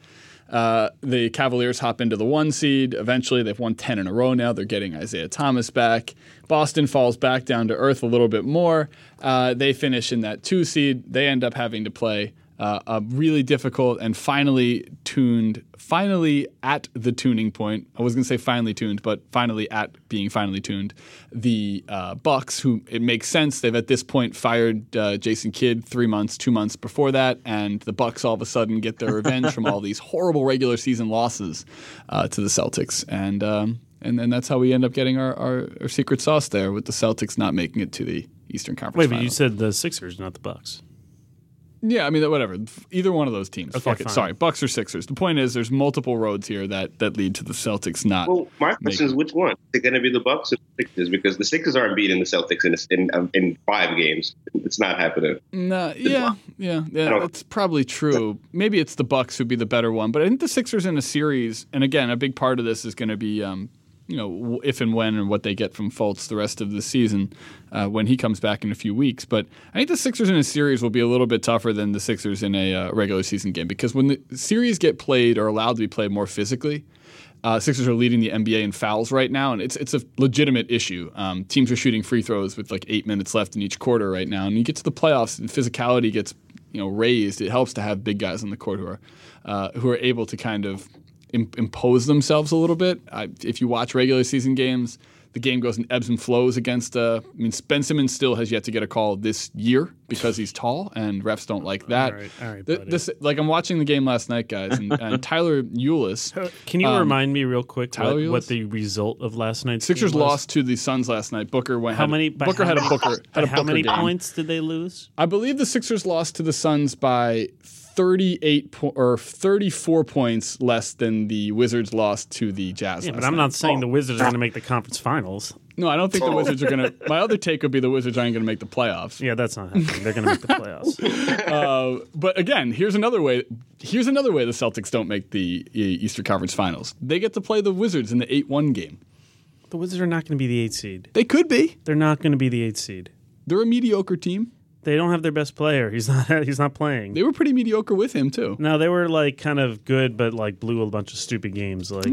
S4: Uh, the Cavaliers hop into the one seed. Eventually, they've won ten in a row now. They're getting Isaiah Thomas back. Boston falls back down to earth a little bit more. Uh, they finish in that two seed. They end up having to play uh, a really difficult and finally tuned, finally at the tuning point. I was going to say finally tuned, but finally at being finally tuned. The uh, Bucks, who it makes sense, they've at this point fired uh, Jason Kidd three months, two months before that, and the Bucks all of a sudden get their revenge from all these horrible regular season losses uh, to the Celtics, and um, and then that's how we end up getting our, our, our secret sauce there with the Celtics not making it to the Eastern Conference.
S3: Wait, but you said the Sixers, not the Bucks.
S4: Yeah, I mean, whatever. Either one of those teams.
S3: Okay,
S4: Fuck it.
S3: fine.
S4: Sorry, Bucks or Sixers. The point is, there's multiple roads here that that lead to the Celtics not.
S5: Well, my question is, which one? Is it going to be the Bucks or the Sixers? Because the Sixers aren't beating the Celtics in in, um, in five games. It's not happening.
S4: Nah, yeah, yeah, yeah.
S5: don't-
S4: That's probably true. Maybe it's the Bucks who'd be the better one, but I think the Sixers in a series, and again, a big part of this is going to be, um, you know, if and when and what they get from Fultz the rest of the season uh, when he comes back in a few weeks. But I think the Sixers in a series will be a little bit tougher than the Sixers in a uh, regular season game because when the series get played or allowed to be played more physically. Uh, Sixers are leading the NBA in fouls right now, and it's it's a legitimate issue. Um, teams are shooting free throws with like eight minutes left in each quarter right now, and you get to the playoffs, and physicality gets you know raised. It helps to have big guys on the court who are uh, who are able to kind of Im- impose themselves a little bit. I, if you watch regular season games, the game goes in ebbs and flows against. Uh, I mean, Ben Simmons still has yet to get a call this year because he's tall, and refs don't like that.
S3: All right, all right,
S4: Th- this, like I'm watching the game last night, guys, and, and Tyler Eulis.
S3: Can you
S4: Um,
S3: remind me real quick
S4: Tyler
S3: what, what the result of last night's
S4: Sixers
S3: game was?
S4: lost to the Suns last night. Booker went.
S3: How many?
S4: Booker
S3: how
S4: had a Booker had a
S3: how
S4: Booker
S3: many
S4: game.
S3: points did they lose?
S4: I believe the Sixers lost to the Suns by 38 po- or 34 points less than the Wizards lost to the Jazz.
S3: Yeah, but I'm
S4: night.
S3: not saying the Wizards are going to make the conference finals.
S4: No, I don't think the Wizards are going to. My other take would be the Wizards aren't going to make the playoffs.
S3: Yeah, that's not happening. They're going to make the playoffs.
S4: Uh, but again, here's another way. Here's another way the Celtics don't make the Eastern Conference Finals. They get to play the Wizards in the 8-1 game.
S3: the Wizards are not going to be the eight seed.
S4: They could be.
S3: They're not going to be the eight seed.
S4: They're a mediocre team.
S3: They don't have their best player. He's not. He's not playing.
S4: They were pretty mediocre with him too.
S3: No, they were like kind of good, but like blew a bunch of stupid games. Like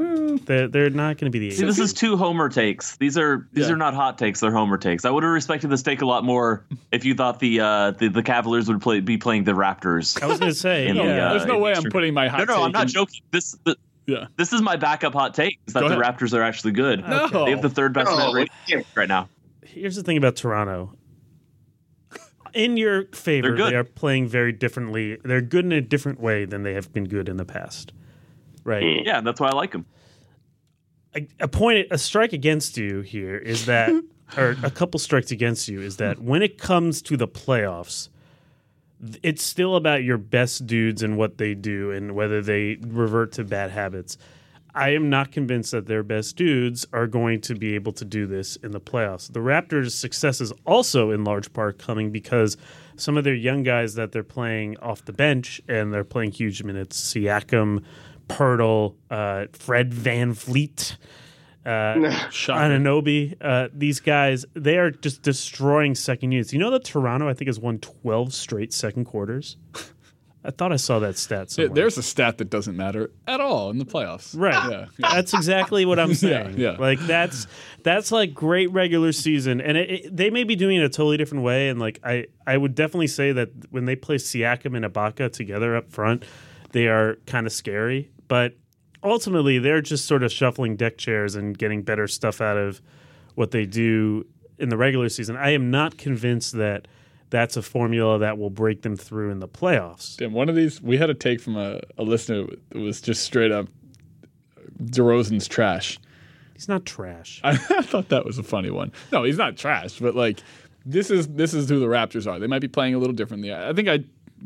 S3: they're they're not going to be the.
S6: See, this is two homer takes. These are these
S4: Yeah.
S6: are not hot takes; they're homer takes. I would have respected this take a lot more if you thought the uh, the, the Cavaliers would play be playing the Raptors.
S3: I was going to say.
S6: no, the,
S3: yeah.
S6: uh,
S4: There's no way
S6: the
S4: I'm putting my hot
S6: No, no,
S4: take
S6: I'm not
S4: in-
S6: joking. This the,
S4: Yeah.
S6: this is my backup hot take: is that the. Raptors are actually good.
S4: No.
S6: They have the third best
S5: No,
S6: net rating right now.
S3: Here's the thing about Toronto. In your favor,
S6: They're good.
S3: they are playing very differently. They're good in a different way than they have been good in the past. Right. Hmm.
S6: Yeah, that's why I like them.
S3: a, a point, a strike against you here is that, or a couple strikes against you is that when it comes to the playoffs, it's still about your best dudes and what they do and whether they revert to bad habits. I am not convinced that their best dudes are going to be able to do this in the playoffs. The Raptors' success is also in large part coming because some of their young guys that they're playing off the bench and they're playing huge minutes Siakam, Poeltl, uh, Fred VanVleet, uh, Anunoby. Uh, these guys, they are just destroying second units. You know that Toronto, I think, has won 12 straight second quarters? I thought I saw that stat somewhere.
S4: There's a stat that doesn't matter at all in the playoffs.
S3: Right.
S4: Yeah. yeah.
S3: That's exactly what I'm saying.
S4: yeah.
S3: Like that's that's like great regular season, and it, it, they may be doing it a totally different way. And like I, I would definitely say that when they play Siakam and Ibaka together up front, they are kind of scary. But ultimately, they're just sort of shuffling deck chairs and getting better stuff out of what they do in the regular season. I am not convinced that that's a formula that will break them through in the playoffs.
S4: Damn, one of these, we had a take from a, a listener that was just straight up DeRozan's trash.
S3: He's not trash.
S4: I, thought that was a funny one. No, he's not trash, but like this is this is who the Raptors are. They might be playing a little differently. I I think I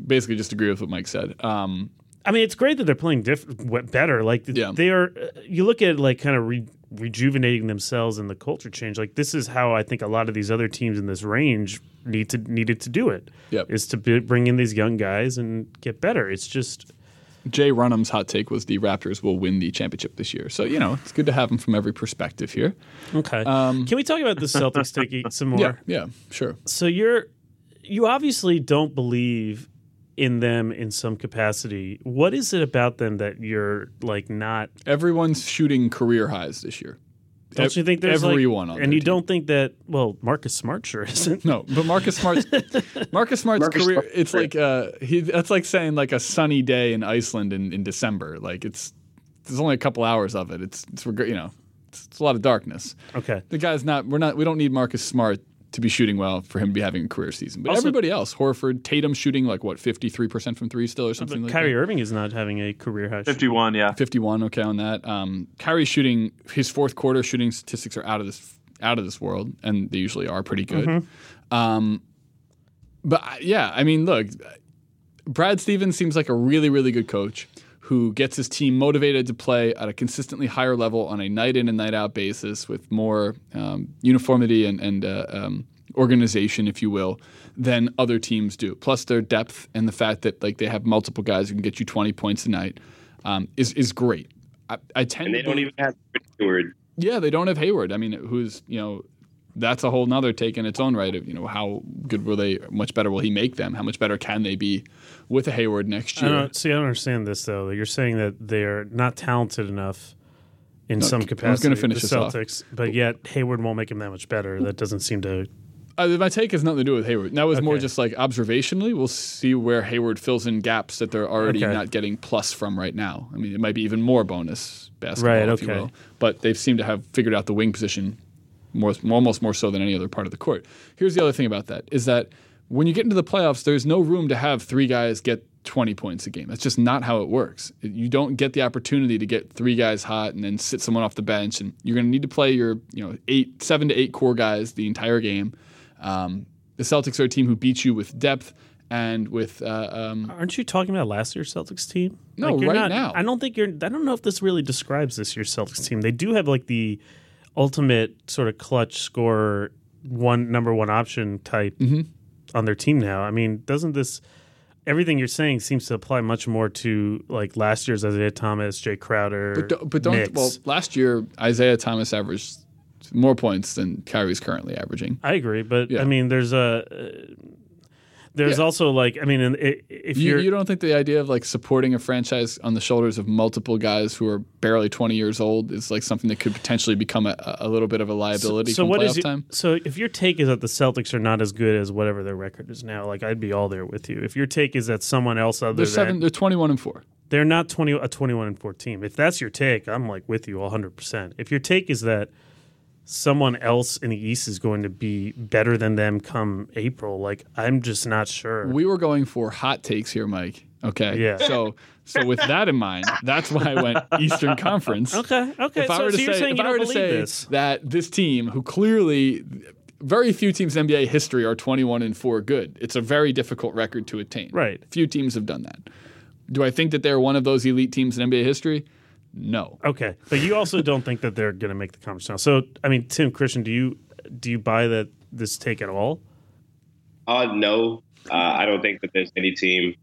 S4: basically just agree with what Mike said. Um,
S3: I mean, it's great that they're playing diff- better. Like
S4: Yeah.
S3: they are. uh, You look at like kind of re- rejuvenating themselves and the culture change. Like this is how I think a lot of these other teams in this range need to needed to do it.
S4: Yep.
S3: Is to b- bring in these young guys and get better. It's just
S4: Jay Runham's hot take was the Raptors will win the championship this year. So you know it's good to have them from every perspective here.
S3: okay. Can we talk about the Celtics taking some more?
S4: Um, Yeah, yeah, sure.
S3: So you're you obviously don't believe in them in some capacity. What is it about them that you're like not
S4: Everyone's shooting career highs this year.
S3: Don't you think there's like-
S4: everyone on
S3: and
S4: their
S3: you
S4: team.
S3: don't think that well Marcus Smart sure isn't.
S4: No, but Marcus Smart's Marcus Smart's
S5: Marcus
S4: career.
S5: Smart-
S4: It's like uh, he. That's like saying like a sunny day in Iceland in, in December. Like it's there's only a couple hours of it. It's it's you know it's, it's a lot of darkness.
S3: Okay.
S4: The guy's not. We're not. We don't need Marcus Smart to be shooting well for him to be having a career season. But
S3: Also-
S4: everybody else, Horford, Tatum shooting like what fifty three percent from three still or something
S3: But
S4: like
S3: Kyrie
S4: that.
S3: Irving is not having a career high.
S6: Fifty one, yeah.
S4: 51 okay on that um Kyrie shooting his fourth quarter shooting statistics are out of this out of this world and they usually are pretty good um but yeah i mean look Brad Stevens seems like a really, really good coach who gets his team motivated to play at a consistently higher level on a night in and night out basis with more um, uniformity and, and uh, um, organization, if you will, than other teams do. Plus, their depth and the fact that like they have multiple guys who can get you 20 points a night um, is is great. I, I tend
S5: And they
S4: to
S5: don't even have Hayward.
S4: yeah, they don't have Hayward. I mean, who's you know, that's a whole nother take in its own right. Of you know, how good will they? Much better will he make them? How much better can they be with a Hayward next
S3: I
S4: year?
S3: don't see. I don't understand this though. You're saying that they're not talented enough in
S4: No,
S3: some
S4: I was
S3: capacity.
S4: gonna finish
S3: the
S4: this off.
S3: Celtics, but yet Hayward won't make him that much better. That doesn't seem to.
S4: Uh, my take has nothing to do with Hayward. That was more just like observationally. We'll see where Hayward fills in gaps that they're already
S3: Okay.
S4: not getting plus from right now. I mean, it might be even more bonus basketball,
S3: Right,
S4: if you will. But they seem to have figured out the wing position more, almost more so than any other part of the court. Here's the other thing about that is that when you get into the playoffs, there's no room to have three guys get 20 points a game. That's just not how it works. You don't get the opportunity to get three guys hot and then sit someone off the bench, and you're going to need to play your you know eight, seven to eight core guys the entire game. Um, the Celtics are a team who beat you with depth and with uh, um,
S3: Aren't you talking about last year's Celtics team?
S4: No,
S3: you're
S4: right
S3: not,
S4: now.
S3: I don't think you're. I don't know if this really describes this year's Celtics team. They do have like the ultimate sort of clutch scorer, one number one option type
S4: Mm-hmm.
S3: on their team now. I mean, doesn't this? Everything you're saying seems to apply much more to like last year's Isaiah Thomas, Jae Crowder.
S4: But, do- but don't.
S3: Knicks.
S4: Well, last year Isaiah Thomas averaged more points than Kyrie's currently averaging.
S3: I agree, but
S4: Yeah.
S3: I mean, there's a there's
S4: Yeah.
S3: also like I mean, if
S4: You, you don't think the idea of like supporting a franchise on the shoulders of multiple guys who are barely 20 years old is like something that could potentially become a, a little bit of a liability
S3: so
S4: come
S3: what
S4: playoff
S3: is
S4: time?
S3: so if your take is that the Celtics are not as good as whatever their record is now, like I'd be all there with you. If your take is that someone else other
S4: They're
S3: than
S4: seven. They're 21 and four.
S3: they're not 20 a 21 and 4 team. If that's your take, I'm like with you 100%. If your take is that someone else in the East is going to be better than them come April, like I'm just not sure.
S4: We were going for hot takes here, Mike. Okay.
S3: Yeah.
S4: So so with that in mind, that's why I went Eastern Conference.
S3: okay, okay.
S4: If I were to
S3: so you're
S4: say,
S3: saying
S4: if
S3: you
S4: I were to say
S3: this.
S4: that this team, who clearly very few teams in NBA history are 21 and 4 good. It's a very difficult record to attain.
S3: Right.
S4: Few teams have done that. Do I think that they're one of those elite teams in NBA history? No.
S3: Okay, but you also don't think that they're going to make the conference now. So, I mean, Tim Christian, do you do you buy that this take at all?
S5: Uh, no, uh, I don't think that there's any team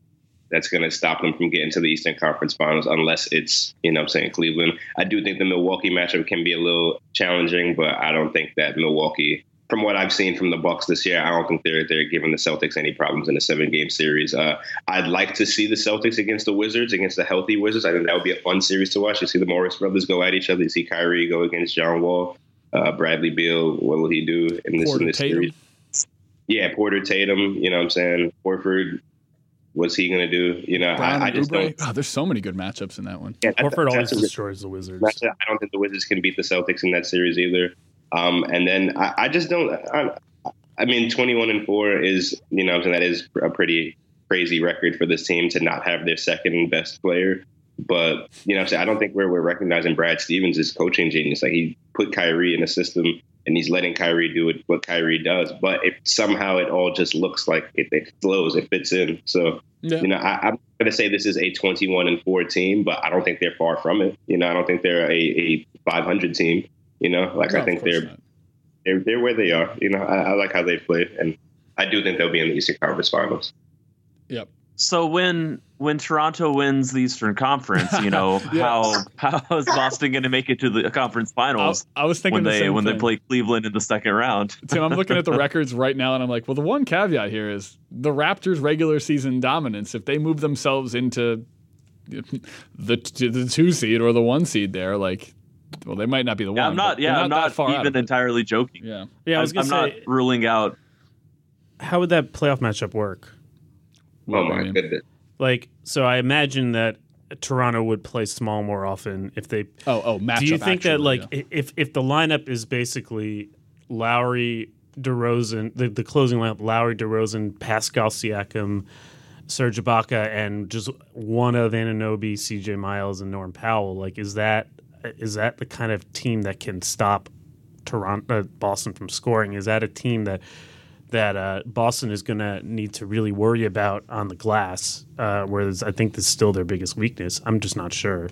S5: that's going to stop them from getting to the Eastern Conference Finals unless it's, you know, what I'm saying Cleveland. I do think the Milwaukee matchup can be a little challenging, but I don't think that Milwaukee, from what I've seen from the Bucks this year, I don't think they're they're giving the Celtics any problems in a seven game series. Uh, I'd like to see the Celtics against the Wizards, against the healthy Wizards. I think that would be a fun series to watch. You see the Morris brothers go at each other. You see Kyrie go against John Wall. Uh, Bradley Beal, what will he do in this,
S4: Porter
S5: in this
S4: Tatum.
S5: series? Yeah, Porter Tatum, you know what I'm saying? Horford, what's he going to do? You know, I, I just
S4: Oubre.
S5: don't.
S4: Wow, there's so many good matchups in that one.
S5: Yeah, that-
S3: Horford always
S5: that's a good
S3: destroys the Wizards.
S5: I don't think the Wizards can beat the Celtics in that series either. Um, and then I, I just don't. I, I mean, 21 and 4 is, you know, I'm saying that is a pretty crazy record for this team to not have their second best player. But, you know, what I'm saying I don't think we're, we're recognizing Brad Stevens' as coaching genius. Like, he put Kyrie in a system and he's letting Kyrie do it, what Kyrie does. But if somehow it all just looks like it, it flows, it fits in. So,
S4: Yeah.
S5: you know, I, I'm going to say this is a 21 and 4 team, but I don't think they're far from it. You know, I don't think they're a, a 500 team. You know, like
S4: No,
S5: I think they're,
S4: not.
S5: they're they're where they are. You know, I, I like how they play, and I do think they'll be in the Eastern Conference Finals.
S4: Yep.
S6: So when when Toronto wins the Eastern Conference, you know
S4: Yeah.
S6: how how is Boston going to make it to the conference finals
S4: I was thinking
S6: when
S4: the
S6: they
S4: same
S6: when they play Cleveland in the second round?
S4: Tim, I'm looking at the records right now, and I'm like, well, the one caveat here is the Raptors' regular season dominance. If they move themselves into the the two seed or the one seed, there, like, well, they might not be the
S6: Yeah,
S4: one.
S6: I'm not.
S4: they're
S6: Yeah, I'm not
S4: far
S6: even entirely joking.
S4: Yeah,
S3: Yeah, I was
S6: I'm,
S3: gonna
S6: I'm
S3: say,
S6: not ruling out.
S3: how would that playoff matchup work?
S4: Well,
S5: oh my
S4: I mean-
S5: goodness!
S3: Like, so I imagine that Toronto would play small more often if they.
S4: Oh, oh, matchup.
S3: Do you think that like
S4: yeah.
S3: if if the lineup is basically Lowry, DeRozan, the, the closing lineup, Lowry, DeRozan, Pascal Siakam, Serge Ibaka, and just one of Anunoby, CJ Miles, and Norm Powell, like is that is that the kind of team that can stop Toronto, uh, Boston from scoring? Is that a team that that uh, Boston is going to need to really worry about on the glass, uh, whereas I think this is still their biggest weakness. I'm just not sure.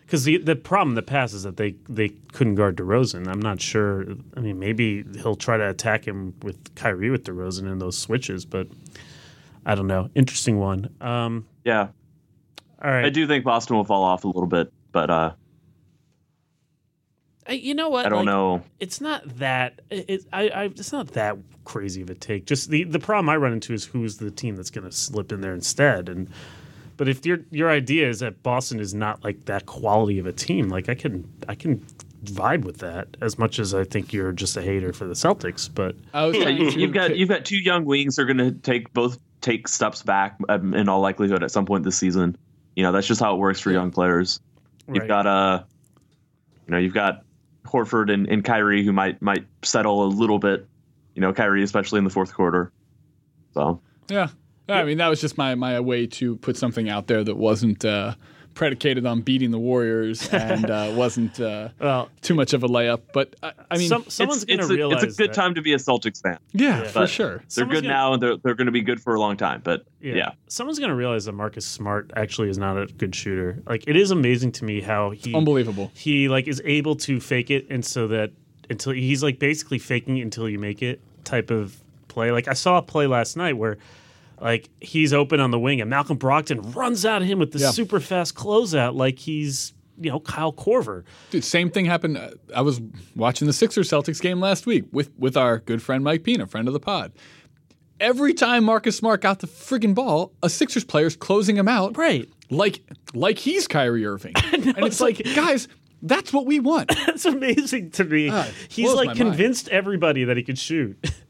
S3: Because the the problem in the past is that they, they couldn't guard DeRozan. I'm not sure. I mean, maybe he'll try to attack him with Kyrie with DeRozan in those switches, but I don't know. Interesting one. Um,
S6: Yeah,
S3: all right.
S6: I do think Boston will fall off a little bit, but uh,
S3: I- you know what?
S6: I don't
S3: Like,
S6: know.
S3: It's not that. It, it- I, I, it's not that crazy of a take. Just the the problem I run into is who's the team that's going to slip in there instead. And but if your your idea is that Boston is not like that quality of a team, like I can I can vibe with that as much as I think you're just a hater for the Celtics. But
S4: oh,
S6: Yeah, you, you've got you've got two young wings. They're going to take both take steps back um, in all likelihood at some point this season. You know that's just how it works for young players. You've
S3: Right.
S6: got uh, you know, you've got Horford and, and Kyrie who might might settle a little bit. You know, Kyrie especially in the fourth quarter. So
S4: Yeah. Yeah, I mean, that was just my, my way to put something out there that wasn't uh, predicated on beating the Warriors and uh, wasn't uh,
S3: well,
S4: too much of a layup. But I, I mean,
S3: some, someone's
S6: it's,
S3: going to
S6: it's a,
S3: realize
S6: it's a good
S3: that-
S6: time to be a Celtics fan.
S4: yeah,
S3: Yeah.
S4: for sure.
S6: They're
S3: Someone's
S6: good
S3: gonna-
S6: now, and they're they're going to be good for a long time. But yeah,
S3: Someone's going to realize that Marcus Smart actually is not a good shooter. Like it is amazing to me how he
S4: Unbelievable.
S3: he like is able to fake it and so that until he's like basically faking it until you make it type of play. Like I saw a play last night where like he's open on the wing and Malcolm Brogdon runs out of him with the
S4: Yeah.
S3: super fast closeout like he's you know Kyle Korver.
S4: Dude, same thing happened. uh, I was watching the Sixers Celtics game last week with, with our good friend Mike Pina, friend of the pod. Every time Marcus Smart got the friggin' ball, a Sixers player's closing him out.
S3: Right.
S4: Like like he's Kyrie Irving. and it's like, guys, that's what we want.
S3: That's amazing to me.
S4: It
S3: he's like
S4: my mind.
S3: convinced everybody that he could shoot.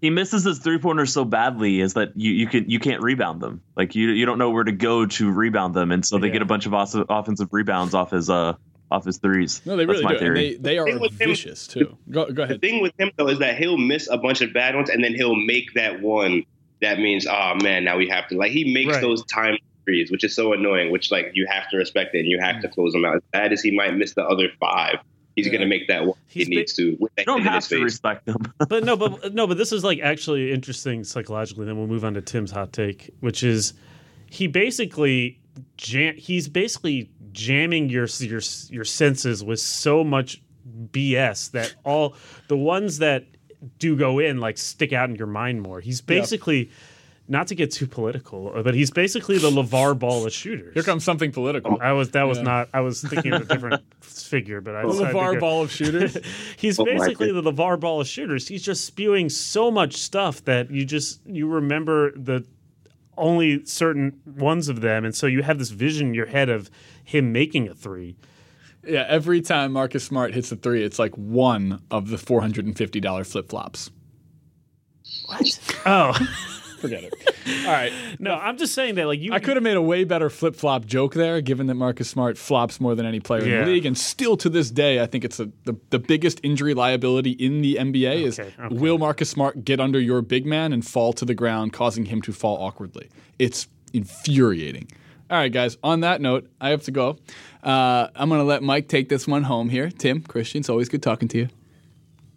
S6: he misses his three pointers so badly is that you, you can you can't rebound them. Like you you don't know where to go to rebound them, and so they
S3: Yeah.
S6: get a bunch of off- offensive rebounds off his uh off his threes.
S4: No, they
S6: That's
S4: really
S6: my
S4: do. And they, they are
S5: thing with him-
S4: vicious too. Go, go ahead.
S5: The thing with him though is that he'll miss a bunch of bad ones, and then he'll make that one that means, oh man, now we have to. Like he makes
S3: Right.
S5: those time threes, which is so annoying. Which like you have to respect it, and you have to close them out. As bad as he might miss the other five, he's
S4: Yeah.
S5: gonna make that one
S3: He's
S5: he needs to. With that
S6: you don't have to
S5: face.
S6: respect them.
S3: but no, but no, but this is like actually interesting psychologically. Then we'll move on to Tim's hot take, which is he basically jam- he's basically jamming your your your senses with so much BS that all the ones that do go in like stick out in your mind more. He's basically. Not to get too political, but he's basically the LeVar Ball of shooters.
S4: Here comes something political.
S3: I was that was
S4: Yeah.
S3: not. I was thinking of a different figure, but I
S4: The
S3: decided to
S4: LeVar ball of shooters.
S3: He's
S5: Oh
S3: basically the LeVar Ball of shooters. He's just spewing so much stuff that you just you remember the only certain ones of them, and so you have this vision in your head of him making a three.
S4: yeah, every time Marcus Smart hits a three, it's like one of the four hundred and fifty dollar flip flops.
S3: What? Oh
S4: Forget it. All right.
S3: no, I'm just saying that like you.
S4: I could have made a way better flip flop joke there, given that Marcus Smart flops more than any player in the league, and still to this day, I think it's a, the the biggest injury liability in the NBA is
S3: Okay, okay.
S4: will Marcus Smart get under your big man and fall to the ground, causing him to fall awkwardly? It's infuriating. All right, guys. On that note, I have to go. Uh, I'm going to let Mike take this one home here. Tim, Christian, it's always good talking to you.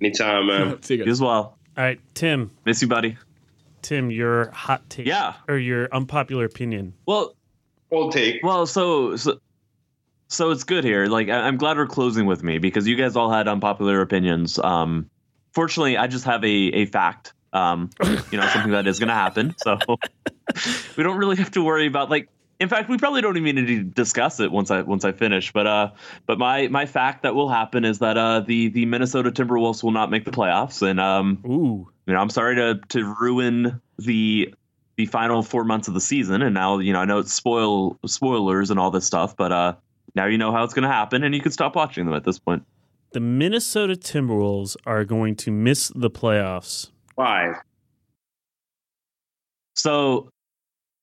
S5: Anytime, man.
S4: See you guys.
S6: You
S4: guys.
S6: as well.
S3: All right, Tim.
S6: Miss you, buddy.
S3: Tim, your hot take.
S6: Yeah.
S3: Or your unpopular opinion.
S6: Well,
S5: Old take.
S6: well, so so, so it's good here. Like I, I'm glad we're closing with me because you guys all had unpopular opinions. Um, fortunately, I just have a a fact. Um, you know, something that is going to happen. So we don't really have to worry about like. In fact, we probably don't even need to discuss it once I once I finish. But uh, but my my fact that will happen is that uh, the the Minnesota Timberwolves will not make the playoffs, and um,
S3: Ooh.
S6: you know, I'm sorry to to ruin the the final four months of the season, and now you know I know it's spoil spoilers and all this stuff, but uh, now you know how it's going to happen, and you can stop watching them at this point.
S3: The Minnesota Timberwolves are going to miss the playoffs.
S5: Why?
S6: So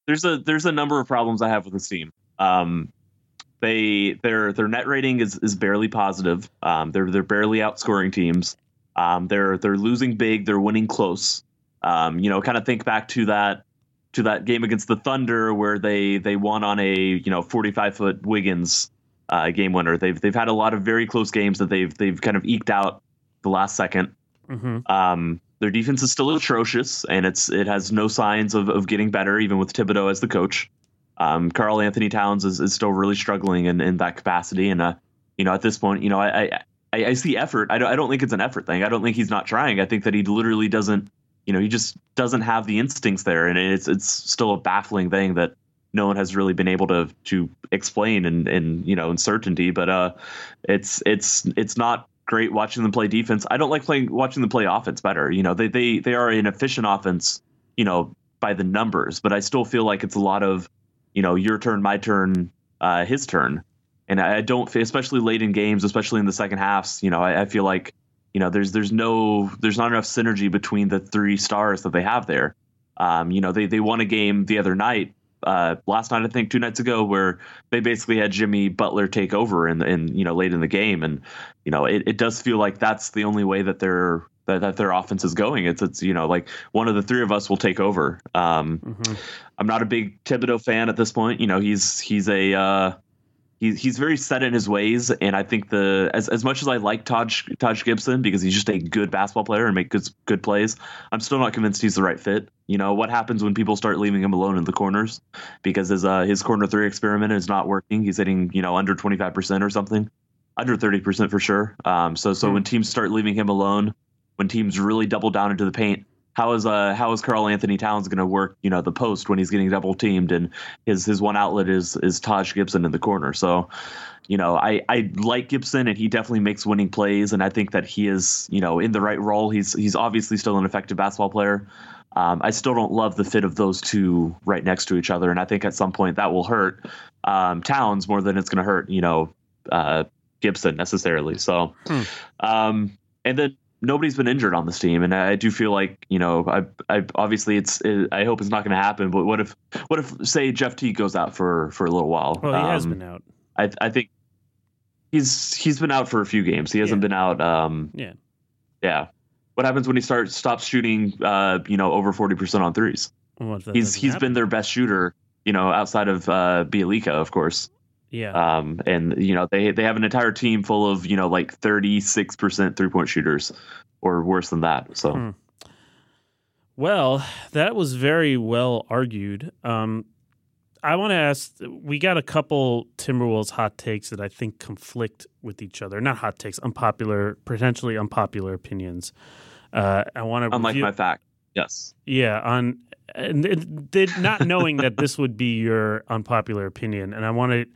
S6: there's a there's a number of problems I have with this team. Um, they their their net rating is is barely positive. Um, they're they're barely outscoring teams. Um, they're they're losing big. They're winning close. Um, you know, kind of think back to that to that game against the Thunder where they they won on a you know 45 foot Wiggins uh, game winner. They've they've had a lot of very close games that they've they've kind of eked out the last second.
S3: Mm-hmm.
S6: Um, their defense is still atrocious, and it's it has no signs of, of getting better, even with Thibodeau as the coach. Um, Karl-Anthony Towns is, is still really struggling in, in that capacity, and uh, you know at this point, you know I I, I see effort. I don't I don't think it's an effort thing. I don't think he's not trying. I think that he literally doesn't. You know, he just doesn't have the instincts there, and it's it's still a baffling thing that no one has really been able to to explain and and you know in certainty. But uh, it's it's it's not great watching them play defense. I don't like playing watching them play offense better. You know, they they they are an efficient offense. You know, by the numbers, but I still feel like it's a lot of you know your turn, my turn, uh, his turn, and I don't, especially late in games, especially in the second halves. You know, I, I feel like you know there's there's no there's not enough synergy between the three stars that they have there. Um, you know, they they won a game the other night uh, last night, I think two nights ago, where they basically had Jimmy Butler take over in, in you know late in the game, and you know it, it does feel like that's the only way that their that, that their offense is going. It's it's you know like one of the three of us will take over. Um, mm-hmm. I'm not a big Thibodeau fan at this point. You know he's he's a uh, he's he's very set in his ways, and I think the as as much as I like Taj Taj Gibson because he's just a good basketball player and make good good plays, I'm still not convinced he's the right fit. You know what happens when people start leaving him alone in the corners because his uh, his corner three experiment is not working. He's hitting you know under 25 percent or something, under 30 percent for sure. Um, so so mm-hmm. when teams start leaving him alone, when teams really double down into the paint, how is uh how is Karl-Anthony Towns going to work you know the post when he's getting double teamed and his his one outlet is is Taj Gibson in the corner. So you know I I like Gibson and he definitely makes winning plays and I think that he is you know in the right role. He's he's obviously still an effective basketball player. Um, I still don't love the fit of those two right next to each other and I think at some point that will hurt um, Towns more than it's going to hurt you know uh, Gibson necessarily. So hmm. um, and then nobody's been injured on this team, and I do feel like you know, I, I obviously it's it, I hope it's not going to happen. But what if what if say Jeff T goes out for for a little while?
S3: Well, he um, has been out.
S6: I I think he's he's been out for a few games. He hasn't yeah. been out. Um,
S3: yeah,
S6: yeah. What happens when he starts stops shooting? Uh, you know, over forty percent on threes. Well, he's he's
S3: happen?
S6: been their best shooter. You know, outside of uh, of course.
S3: Yeah.
S6: Um, and you know they they have an entire team full of you know like thirty six percent three point shooters, or worse than that. So. Hmm.
S3: Well, that was very well argued. Um, I want to ask. We got a couple Timberwolves hot takes that I think conflict with each other. Not hot takes, unpopular, potentially unpopular opinions. Uh, I want to
S6: unlike review, my fact. Yes.
S3: Yeah. On and did not knowing that this would be your unpopular opinion, and I want to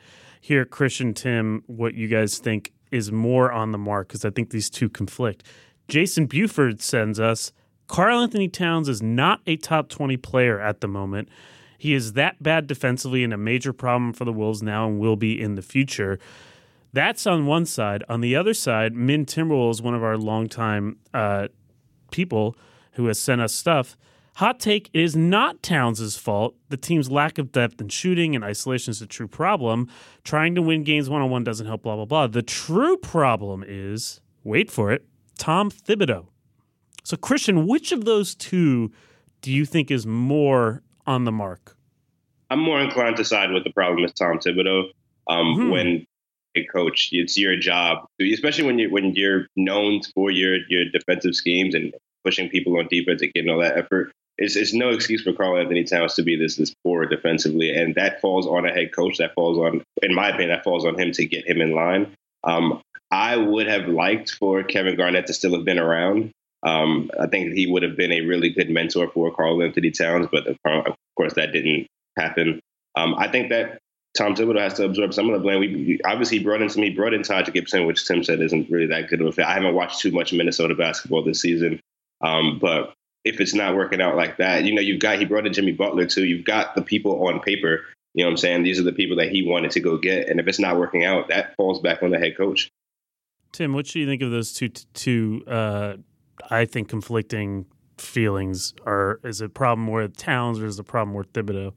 S3: hear Christian Tim what you guys think is more on the mark because I think these two conflict. Jason Buford sends us Karl-Anthony Towns is not a top 20 player at the moment. He is that bad defensively and a major problem for the Wolves now and will be in the future. That's on one side. On the other side, Min Timberwolves, one of our longtime uh, people who has sent us stuff, Hot take it is not Towns' fault. The team's lack of depth in shooting and isolation is a true problem. Trying to win games one on one doesn't help, blah, blah, blah. The true problem is, wait for it, Tom Thibodeau. So, Christian, which of those two do you think is more on the mark?
S5: I'm more inclined to side with the problem is Tom Thibodeau. Um, hmm. When a coach, it's your job, especially when you when you're known for your your defensive schemes and pushing people on defense and getting all that effort it's, it's no excuse for Karl-Anthony Towns to be this this poor defensively, and that falls on a head coach. That falls on, in my opinion, that falls on him to get him in line. Um, I would have liked for Kevin Garnett to still have been around. Um, I think he would have been a really good mentor for Karl-Anthony Towns, but of course that didn't happen. Um, I think that Tom Thibodeau has to absorb some of the blame. We obviously brought in some. He brought in Taj Gibson, which Tim said isn't really that good of a fit. I haven't watched too much Minnesota basketball this season, um, but if it's not working out like that. You know, you've got he brought in Jimmy Butler too. You've got the people on paper. You know what I'm saying? These are the people that he wanted to go get, and if it's not working out, that falls back on the head coach.
S3: Tim, what do you think of those two? Two, uh, I think conflicting feelings. Are is it a problem with Towns or is it a problem with Thibodeau?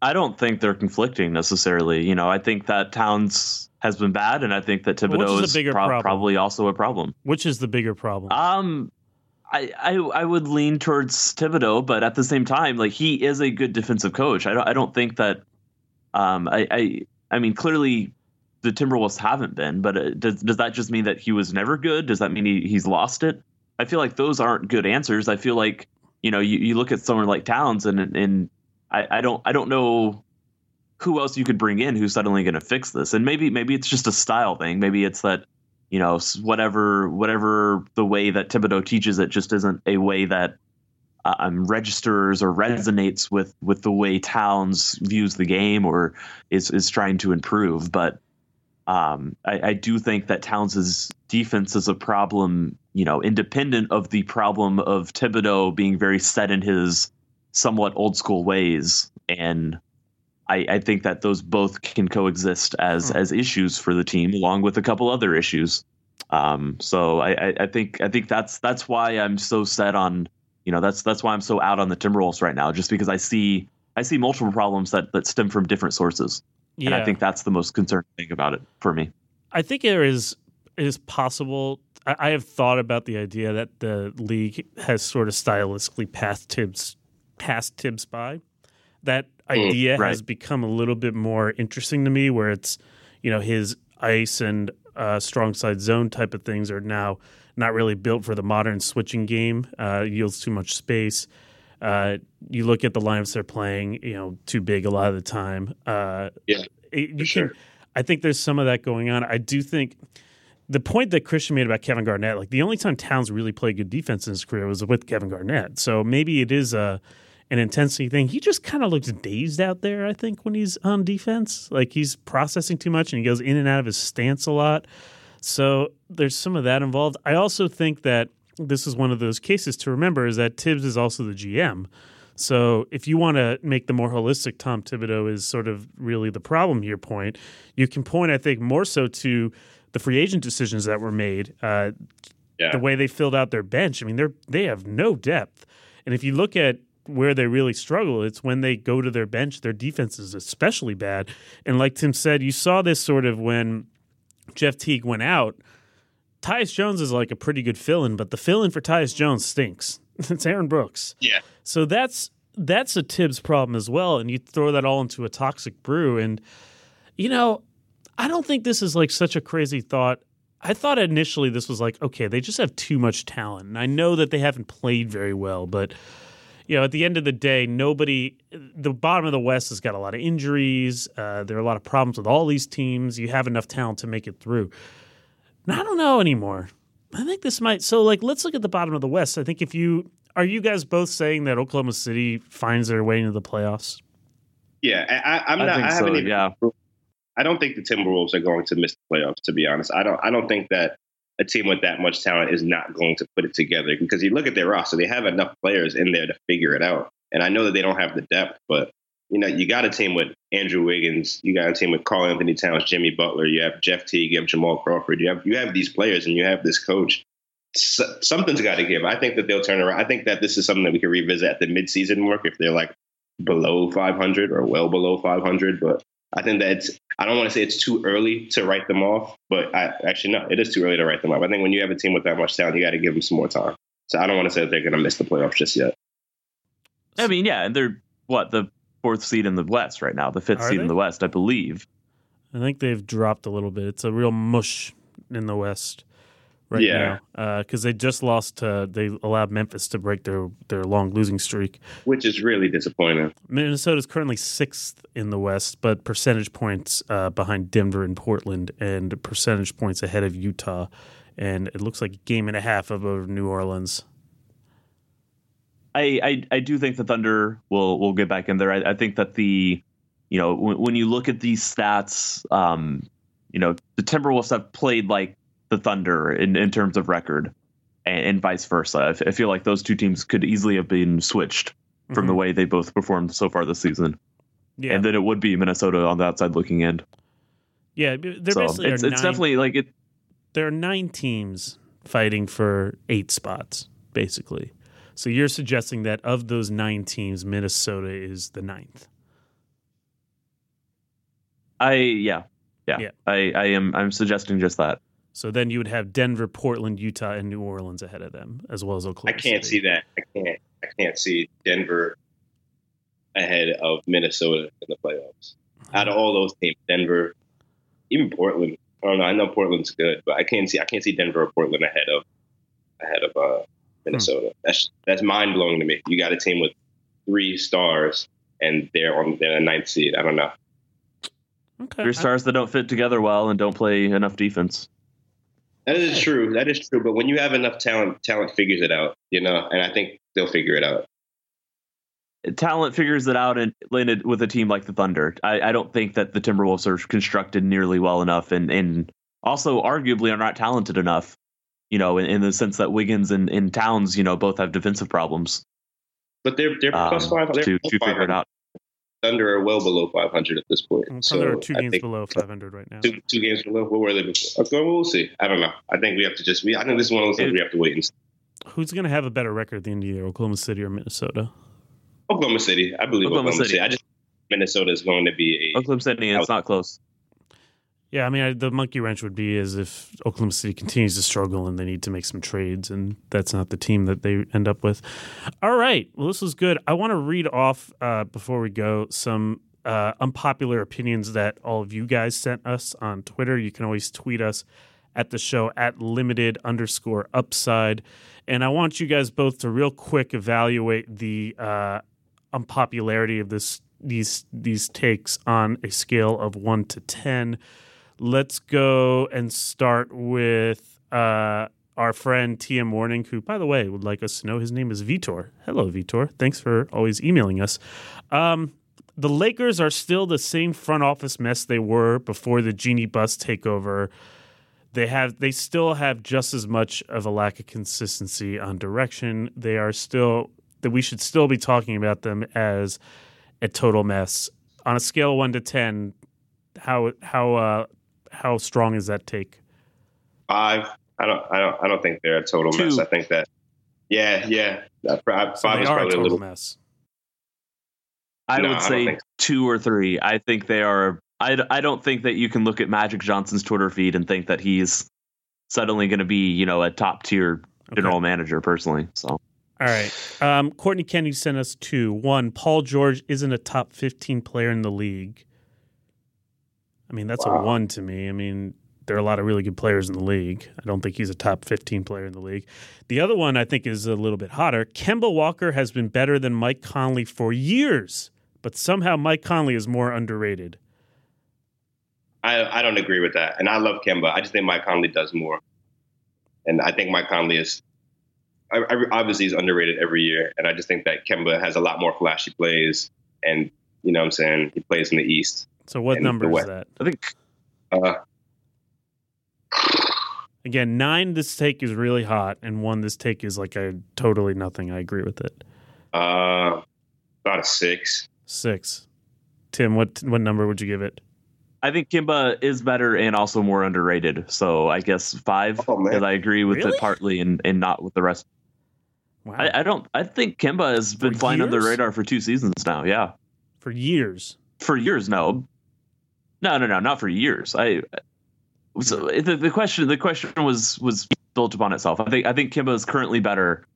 S6: I don't think they're conflicting necessarily. You know, I think that Towns has been bad, and I think that Thibodeau well, is, is pro- probably also a problem.
S3: Which is the bigger problem?
S6: Um, I, I, I would lean towards Thibodeau, but at the same time, like he is a good defensive coach. I don't I don't think that. Um, I, I I mean clearly the Timberwolves haven't been, but uh, does does that just mean that he was never good? Does that mean he, he's lost it? I feel like those aren't good answers. I feel like you know you, you look at someone like Towns and and I, I don't I don't know who else you could bring in who's suddenly going to fix this. And maybe maybe it's just a style thing. Maybe it's that you know whatever whatever the way that Thibodeau teaches it just isn't a way that uh, um, registers or resonates with with the way Towns views the game or is is trying to improve. But um, I, I, do think that Towns' defense is a problem, you know, independent of the problem of Thibodeau being very set in his somewhat old school ways. And I, I think that those both can coexist as hmm. as issues for the team, along with a couple other issues. Um, so I, I think I think that's that's why I'm so set on you know that's that's why I'm so out on the Timberwolves right now, just because I see I see multiple problems that that stem from different sources, yeah. and I think that's the most concerning thing about it for me.
S3: I think there is it is possible. I, I have thought about the idea that the league has sort of stylistically passed Thibs passed Thibs by. That mm, idea mm, right. has become a little bit more interesting to me, where it's you know his ice and uh, strong side zone type of things are now not really built for the modern switching game. Uh, yields too much space. Uh, you look at the lineups they're playing, you know, too big a lot of the time. Uh,
S5: yeah,
S3: you can.
S5: Sure.
S3: I think there's some of that going on. I do think the point that Christian made about Kevin Garnett, like the only time Towns really played good defense in his career was with Kevin Garnett. So maybe it is a an intensity thing. He just kind of looks dazed out there. I think when he's on defense, like he's processing too much and he goes in and out of his stance a lot. So there's some of that involved. I also think that this is one of those cases to remember is that Thibs is also the GM. So if you want to make the more holistic Tom Thibodeau is sort of really the problem here point, you can point, I think, more so to the free agent decisions that were made, uh, yeah. the way they filled out their bench. I mean, they're they have no depth, and if you look at where they really struggle, it's when they go to their bench, their defense is especially bad. And like Tim said, you saw this sort of when Jeff Teague went out, Tyus Jones is like a pretty good fill-in, but the fill-in for Tyus Jones stinks. it's Aaron Brooks.
S5: Yeah.
S3: So that's that's a Thibs problem as well, and you throw that all into a toxic brew. And you know, I don't think this is like such a crazy thought. I thought initially this was like, okay, they just have too much talent, and I know that they haven't played very well, but you know, at the end of the day, nobody, the bottom of the West has got a lot of injuries. Uh, there are a lot of problems with all these teams. You have enough talent to make it through. And I don't know anymore. I think this might. So, like, let's look at the bottom of the West. I think if you are you guys both saying that Oklahoma City finds their way into the playoffs?
S5: Yeah, I, am not. I, I haven't so, even. Yeah. I don't think the Timberwolves are going to miss the playoffs. To be honest, I don't. I don't think that a team with that much talent is not going to put it together because you look at their roster, they have enough players in there to figure it out. And I know that they don't have the depth, but you know, you got a team with Andrew Wiggins, you got a team with Karl-Anthony Towns, Jimmy Butler, you have Jeff Teague, you have Jamal Crawford, you have you have these players, and you have this coach. So, something's got to give. I think that they'll turn around. I think that this is something that we can revisit at the midseason mark if they're like below 500 or well below 500. But I think that it's, I don't want to say it's too early to write them off, but I actually, no, it is too early to write them off. I think when you have a team with that much talent, you got to give them some more time. So I don't want to say that they're going to miss the playoffs just yet.
S6: I mean, yeah, and they're what the fourth seed in the West right now, the fifth Are seed they? in the West, I believe.
S3: I think they've dropped a little bit. It's a real mush in the West right yeah. now because uh, they just lost. To, they allowed Memphis to break their their long losing streak,
S5: which is really disappointing.
S3: Minnesota is currently sixth in the West, but percentage points uh, behind Denver and Portland, and percentage points ahead of Utah, and it looks like a game and a half above New Orleans.
S6: I, I, I do think the Thunder will will get back in there. I, I think that the you know when, when you look at these stats, um, you know the Timberwolves have played like the Thunder in, in terms of record, and, and vice versa. I, feel like those two teams could easily have been switched mm-hmm. from the mm-hmm. way they both performed so far this season. Yeah. And then it would be Minnesota on the outside looking in.
S3: Yeah, there so basically
S6: it's,
S3: it's
S6: nine, definitely like it.
S3: There are nine teams fighting for eight spots, basically. So you're suggesting that of those nine teams, Minnesota is the ninth.
S6: I yeah yeah, yeah. I I am I'm suggesting just that.
S3: So then you would have Denver, Portland, Utah, and New Orleans ahead of them, as well as Oklahoma.
S5: I can't
S3: City.
S5: see that. I can't. I can't see Denver ahead of Minnesota in the playoffs. Out of all those teams, Denver, even Portland. I don't know. I know Portland's good, but I can't see. I can't see Denver or Portland ahead of ahead of uh, Minnesota. That's that's mind blowing to me. You got a team with three stars and they're on they're the ninth seed. I don't know.
S3: Okay.
S6: Three stars that don't fit together well and don't play enough defense.
S5: That is true. That is true. But when you have enough talent, talent figures it out, you know. And I think they'll figure it out.
S6: Talent figures it out and landed with a team like the Thunder. I, I don't think that the Timberwolves are constructed nearly well enough, and and also arguably are not talented enough. You know, in, in the sense that Wiggins and, and Towns, you know, both have defensive problems.
S5: But they're they're
S6: um,
S5: plus five. They're
S6: to,
S5: plus
S6: to figure it out.
S5: Thunder are well below 500 at this point.
S3: Well,
S5: so
S3: Thunder are two
S5: I
S3: games
S5: think
S3: below 500 right now.
S5: Two, two games below. What were they before? Okay, well, we'll see. I don't know. I think we have to just. We, I think this is one of those things we have to wait and see.
S3: Who's going to have a better record at the end of the year, Oklahoma City or Minnesota?
S5: Oklahoma City. I believe
S6: Oklahoma
S5: Oklahoma,
S6: City.
S5: City. I just Minnesota is going to be a.
S6: Oklahoma City, it's not close.
S3: Yeah, I mean, I, the monkey wrench would be as if Oklahoma City continues to struggle and they need to make some trades, and that's not the team that they end up with. All right, well, this was good. I want to read off uh, before we go some uh, unpopular opinions that all of you guys sent us on Twitter. You can always tweet us at the show at limited underscore upside, and I want you guys both to real quick evaluate the uh, unpopularity of this these these takes on a scale of one to ten let's go and start with uh, our friend TM Warning, who, by the way, would like us to know his name is Vitor. Hello, Vitor. Thanks for always emailing us. Um, the Lakers are still the same front office mess they were before the Jeanie Buss takeover. They have they still have just as much of a lack of consistency on direction. They are still that we should still be talking about them as a total mess. On a scale of one to ten, how how uh, how strong is that take?
S5: Five. I don't. I don't. I don't think they're a total
S6: Two.
S5: mess. I think that. Yeah. Yeah. Uh, Five
S3: So they
S5: is
S3: are a
S5: probably a
S3: total
S5: little.
S3: mess.
S6: I
S5: No,
S6: would
S5: don't
S6: say
S5: think
S6: two or three. I think they are. I, I don't think that you can look at Magic Johnson's Twitter feed and think that he's suddenly going to be, you know, a top tier general manager personally. So
S3: All right. Um, Courtney Kennedy sent us two. One, Paul George isn't a top 15 player in the league. I mean, that's a one to me. I mean, there are a lot of really good players in the league. I don't think he's a top 15 player in the league. The other one I think is a little bit hotter. Kemba Walker has been better than Mike Conley for years, but somehow Mike Conley is more underrated.
S5: I, I don't agree with that. And I love Kemba. I just think Mike Conley does more. And I think Mike Conley is I- I- obviously he's underrated every year. And I just think that Kemba has a lot more flashy plays. And you know what I'm saying? He plays in the East.
S3: So what number
S5: the
S3: is that?
S6: I think
S5: Uh,
S3: Again, nine this take is really hot, and one this take is like a totally nothing. I agree with it.
S5: uh, about a six.
S3: Six. Tim, what what number would you give it?
S6: I think Kemba is better and also more underrated. So I guess five.
S5: Oh, man.
S6: Because I agree with
S3: Really?
S6: it partly and, and not with the rest.
S3: Wow.
S6: I, I don't. I think Kemba has been
S3: For
S6: flying under the radar for two seasons now. Yeah,
S3: For years.
S6: for years. No, no, no, no, not for years. I. So the, the question the question was was built upon itself. I think I think Kemba is currently better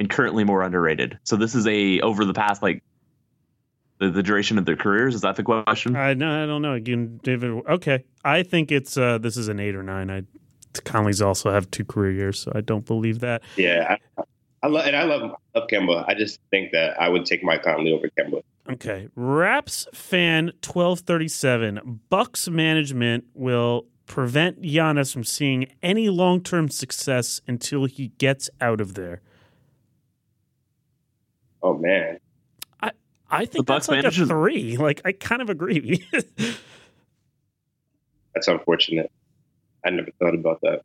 S6: and currently more underrated. So this is a over the past like the, the duration of their careers. Is that the question?
S3: I no, I don't know. Again, David. Okay, I think it's uh, this is an eight or nine. I Conley's also have two career years, so I don't believe that.
S5: Yeah. I, I love and I love, love Kemba. I just think that I would take Mike Conley over Kemba.
S3: Okay, Raps fan twelve thirty seven. Bucks management will prevent Giannis from seeing any long term success until he gets out of there.
S5: Oh man.
S3: I I think
S6: Bucks
S3: that's like a three. Like I kind of agree.
S5: That's unfortunate. I never thought about that.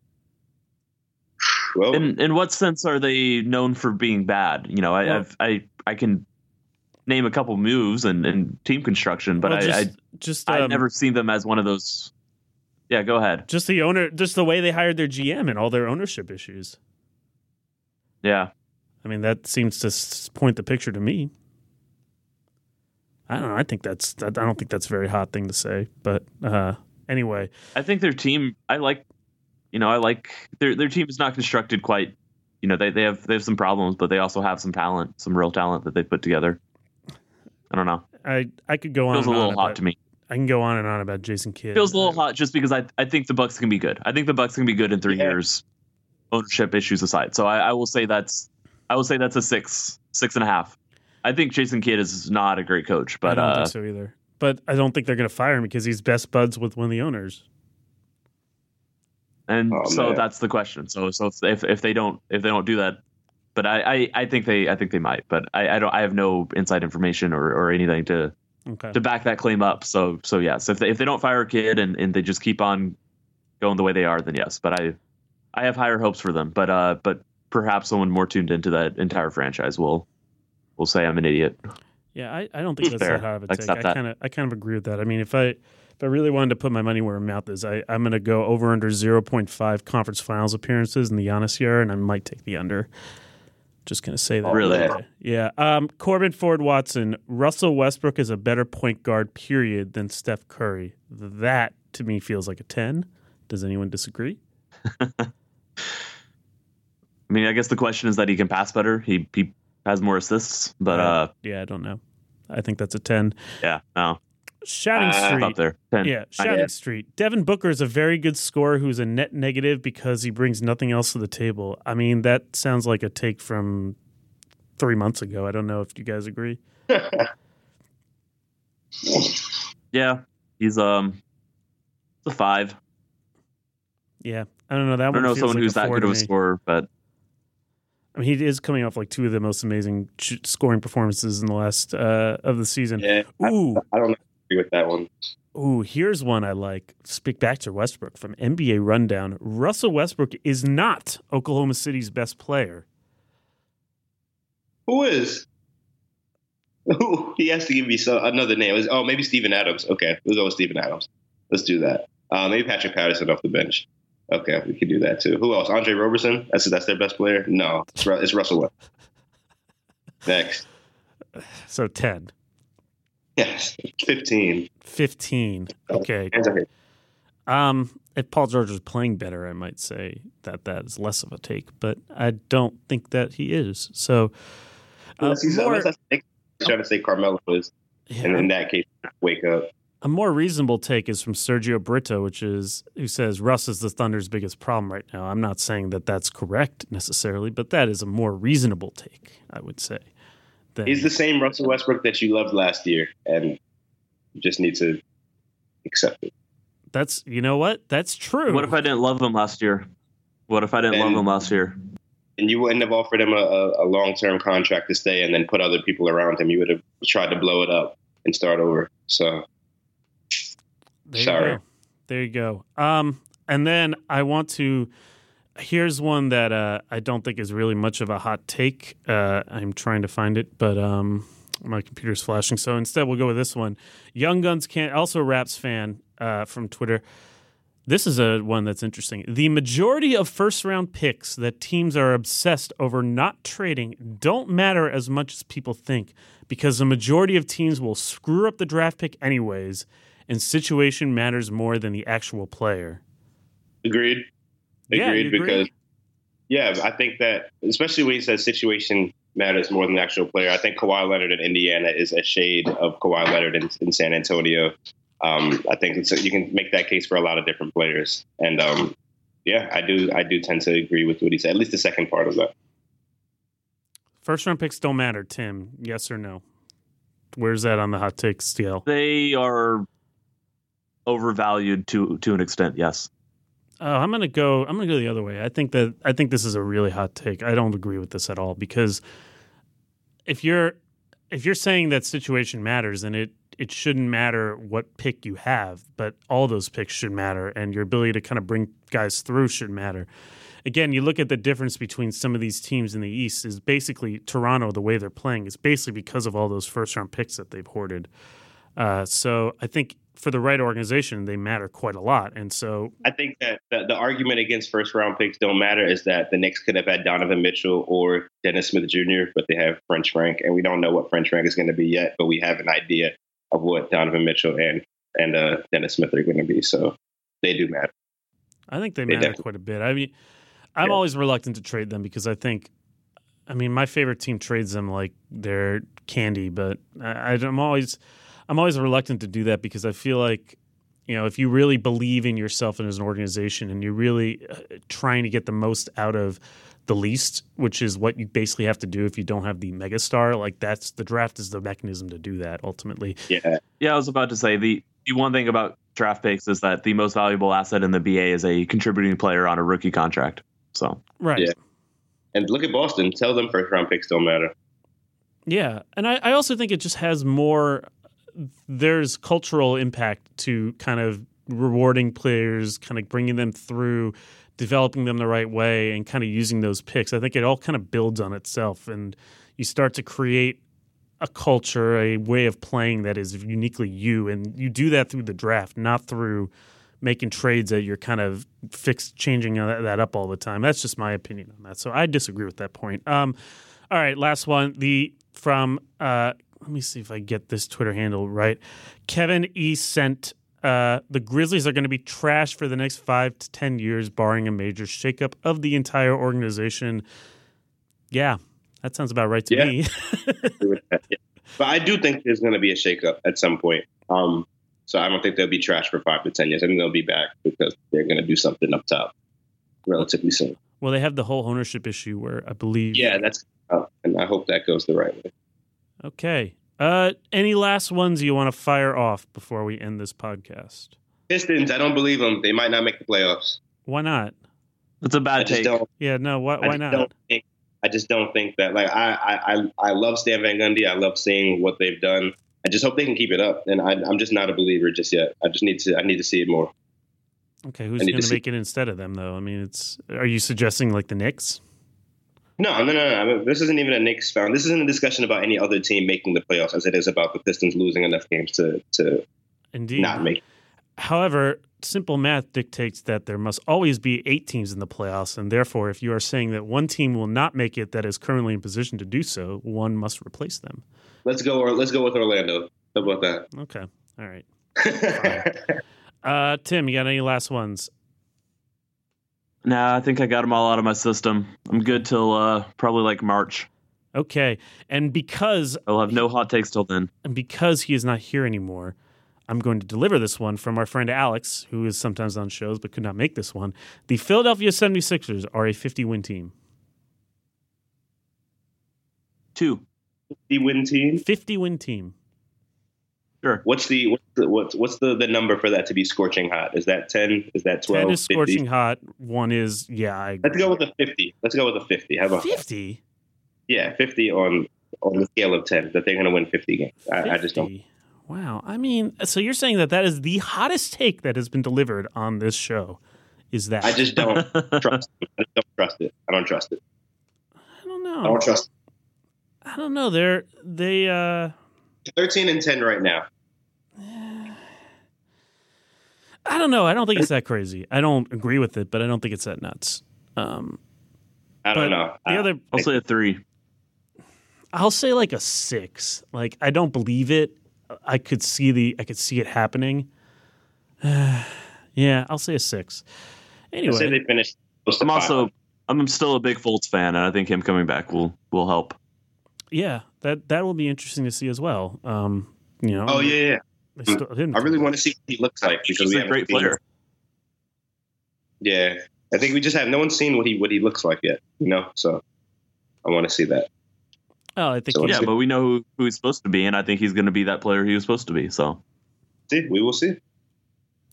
S5: Well,
S6: In in what sense are they known for being bad? You know, I
S3: Well-
S6: I've, I I can name a couple moves and, and team construction, but
S3: Well,
S6: I,
S3: just,
S6: I
S3: just
S6: I've
S3: um,
S6: never seen them as one of those. Yeah, go ahead.
S3: just the owner, just the way they hired their GM and all their ownership issues.
S6: Yeah,
S3: I mean, that seems to point the picture to me. I don't know. I think that's. I don't think that's a very hot thing to say, but uh, anyway,
S6: I think their team. I like, you know, I like their their team is not constructed quite. You know, they they have they have some problems, but they also have some talent, some real talent that they put together. I don't know.
S3: I I could go on.
S6: Feels a
S3: and
S6: little
S3: on
S6: hot
S3: about,
S6: to me.
S3: I can go on and on about Jason Kidd.
S6: Feels a little hot just because I I think the Bucks can be good. I think the Bucks can be good in three
S5: Yeah.
S6: years. ownership issues aside. So I, I will say that's I will say that's a six, six and a half. I think Jason Kidd is not a great coach, but
S3: I don't
S6: uh,
S3: think so either. But I don't think they're going to fire him because he's best buds with one of the owners.
S6: and
S5: Oh,
S6: so
S5: man.
S6: that's the question. So so if if they don't if they don't do that, but I I, I think they I think they might, but I, I don't I have no inside information or, or anything to
S3: Okay.
S6: to back that claim up. So so yes, if they if they don't fire a kid and, and they just keep on going the way they are, then yes. But I I have higher hopes for them. But uh but perhaps someone more tuned into that entire franchise will will say I'm an idiot.
S3: Yeah, I, I don't think that's
S6: Fair.
S3: that hard of a take. I kind of I kind of agree with that. I mean, if I if I really wanted to put my money where my mouth is, I I'm going to go over under zero point five conference finals appearances in the Giannis year, and I might take the under. Just going to say that.
S6: Really?
S3: Yeah. Um, Corbin Ford Watson, Russell Westbrook is a better point guard, period, than Steph Curry. That to me feels like a ten. Does anyone disagree?
S6: I mean, I guess the question is that he can pass better. He he has more assists, but uh
S3: Yeah, I don't know. I think that's a ten.
S6: yeah, no.
S3: Shouting
S5: Uh,
S3: Street.
S6: Up there. 10.
S3: Yeah,
S6: I-
S3: Shouting Street. Devin Booker is a very good scorer who's a net negative because he brings nothing else to the table. I mean, that sounds like a take from three months ago. I don't know if you guys agree.
S6: Yeah, he's um, it's a five.
S3: Yeah, I don't know. That
S6: I don't know someone
S3: like
S6: who's that good of a scorer, but
S3: I mean, he is coming off like two of the most amazing ch- scoring performances in the last uh, of the season.
S5: Yeah, I,
S3: Ooh,
S5: I don't agree with that one.
S3: ooh. Here's one I like. Speak back to Westbrook from NBA Rundown. Russell Westbrook is not Oklahoma City's best player.
S5: Who is? Who? He has to give me some, another name. Is- Oh, maybe Steven Adams. Okay, we'll go with Steven Adams. Let's do that. Uh, maybe Patrick Patterson off the bench. Okay, we could do that too. Who else? Andre Roberson. That's that's their best player. No, it's, it's Russell. Westbrook. Next,
S3: So ten.
S5: Yes, fifteen.
S3: 15. Okay.
S5: Hands up here.
S3: Um, if Paul George was playing better, I might say that that is less of a take, but I don't think that he is. So, uh,
S5: he's,
S3: more,
S5: unless trying to say Carmelo is, and in that case, wake up.
S3: a more reasonable take is from Sergio Brito, which is who says Russ is the Thunder's biggest problem right now. I'm not saying that that's correct necessarily, but that is a more reasonable take, I would say. Than,
S5: He's the same Russell Westbrook that you loved last year, and you just need to accept it.
S3: that's you know what? That's true.
S6: what if I didn't love him last year? What if I didn't love him last year?
S5: and you wouldn't have offered him a, a, a long term contract to stay and then put other people around him. You would have tried to blow it up and start over. So
S3: There
S5: Sorry.
S3: You go. There you go. Um, and then I want to. Here's one that uh, I don't think is really much of a hot take. Uh, I'm trying to find it, but um, my computer's flashing. So instead, we'll go with this one. Young Guns can't. Also, Raps fan uh, from Twitter. This is a one that's interesting. The majority of first round picks that teams are obsessed over not trading don't matter as much as people think because the majority of teams will screw up the draft pick anyways, and situation matters more than the actual player.
S5: agreed.
S3: Yeah,
S5: Agreed
S3: you agree?
S5: because yeah, I think that especially when he says situation matters more than the actual player. I think Kawhi Leonard in Indiana is a shade of Kawhi Leonard in, in San Antonio. Um, I think it's, you can make that case for a lot of different players, and um, yeah, I do. I do tend to agree with what he said. At least the second part of that.
S3: First round picks don't matter, Tim. Yes or no? Where's that on the hot take scale?
S6: They are overvalued to to an extent. Yes.
S3: Oh, I'm gonna go. I'm gonna go the other way. I think that I think this is a really hot take. I don't agree with this at all because if you're if you're saying that situation matters, then it it shouldn't matter what pick you have, but all those picks should matter, and your ability to kind of bring guys through should matter. Again, you look at the difference between some of these teams in the East is basically Toronto. The way they're playing is basically because of all those first round picks that they've hoarded. Uh, so I think for the right organization, they matter quite a lot, and so
S5: I think that the, the argument against first round picks don't matter is that the Knicks could have had Donovan Mitchell or Dennis Smith Jr., but they have French Frank, and we don't know what French Frank is going to be yet, but we have an idea of what Donovan Mitchell and and uh, Dennis Smith are going to be. So they do matter.
S3: I think they
S5: They
S3: matter quite a bit. I mean, I'm
S5: Yeah.
S3: always reluctant to trade them because I think, I mean, my favorite team trades them like they're candy, but I, I'm always, I'm always reluctant to do that because I feel like You know, if you really believe in yourself and as an organization, and you're really uh, trying to get the most out of the least, which is what you basically have to do if you don't have the megastar. Like that's the draft is the mechanism to do that ultimately.
S5: Yeah.
S6: Yeah, I was about to say the the one thing about draft picks is that the most valuable asset in the BA is a contributing player on a rookie contract. So
S3: Right.
S5: Yeah. And look at Boston. Tell them first round picks don't matter.
S3: Yeah, and I, I also think it just has more. There's cultural impact to kind of rewarding players, kind of bringing them through, developing them the right way, and kind of using those picks. I think it all kind of builds on itself, and you start to create a culture, a way of playing that is uniquely you, and you do that through the draft, not through making trades that you're kind of fixed changing that up all the time. That's just my opinion on that. So I disagree with that point. Um, all right, last one. The from uh, let me see if I get this Twitter handle right. Kevin E sent uh, the Grizzlies are going to be trash for the next five to ten years, barring a major shakeup of the entire organization. Yeah, that sounds about right to
S5: Yeah.
S3: me.
S5: agree with that, yeah. But I do think there's going to be a shakeup at some point. Um, so I don't think they'll be trash for five to ten years. I think they'll be back because they're going to do something up top relatively soon.
S3: well, they have the whole ownership issue where I believe.
S5: Yeah, that's uh, and I hope that goes the right way.
S3: Okay. Uh, any last ones you want to fire off before we end this podcast?
S5: Pistons, I don't believe them. They might not make the playoffs.
S3: Why not?
S6: that's a bad
S5: just
S6: take.
S5: don't.
S3: Yeah, no. Why, why
S5: just
S3: not?
S5: Don't think, I just don't think that. Like I, I, I, I love Stan Van Gundy. I love seeing what they've done. I just hope they can keep it up. And I, I'm just not a believer just yet. I just need to. I need to see it more.
S3: Okay, who's going
S5: to
S3: to
S5: see-
S3: make it instead of them, though? I mean, it's. Are you suggesting like the Knicks?
S5: No, no, no, no. This isn't even a Knicks found. This isn't a discussion about any other team making the playoffs, as it is about the Pistons losing enough games to to
S3: Indeed.
S5: not make.
S3: However, simple math dictates that there must always be eight teams in the playoffs, and therefore, if you are saying that one team will not make it that is currently in position to do so, one must replace them.
S5: Let's go. Or let's go with Orlando. How about that?
S3: Okay. All right. Uh, Tim, you got any last ones?
S6: Nah, I think I got them all out of my system. I'm good till uh, probably like March.
S3: Okay. And because
S6: I'll have no hot takes till then.
S3: and because he is not here anymore, I'm going to deliver this one from our friend Alex, who is sometimes on shows but could not make this one. The Philadelphia 76ers are a 50 win team.
S6: Two.
S5: the win team.
S3: 50 win team.
S6: Sure.
S5: What's the what's the what's, what's the, the number for that to be scorching hot? Is that ten? Is that 12?
S3: 10 is
S5: 50?
S3: scorching hot. One is, yeah, I
S5: Let's go with a fifty. Let's go with a fifty. How about
S3: 50.
S5: Yeah, fifty on on the scale of ten. That they're going to win fifty games. I, I just don't.
S3: Wow. I mean, so you're saying that that is the hottest take that has been delivered on this show. Is that
S5: I just don't trust. It. I just don't trust it. I don't trust it.
S3: I don't know.
S5: I don't trust.
S3: I don't know. They're they uh
S5: It. Thirteen and ten right now.
S3: I don't know. I don't think it's that crazy. I don't agree with it, but I don't think it's that nuts. Um
S5: I
S3: but
S5: don't know.
S3: The
S5: I-
S3: other
S6: I'll say a three.
S3: I'll say like a six. Like I don't believe it. I could see the I could see it happening. yeah, I'll say a six.
S5: I say
S3: Anyway,
S5: they finished.
S6: I'm also
S5: 500.
S6: I'm still a big Fultz fan, and I think him coming back will will help.
S3: Yeah, that that will be interesting to see as well. Um, you know,
S5: Oh yeah, yeah.
S3: they still didn't-
S5: I really want to see what he looks like because
S6: He's a great player.
S5: Yeah, I think we just have no one's seen what he what he looks like yet. You know, so I want to see that.
S3: Oh, I think
S5: So
S6: Yeah, but we know who, who he's supposed to be, and I think he's going to be that player he was supposed to be. So
S5: See, we will see.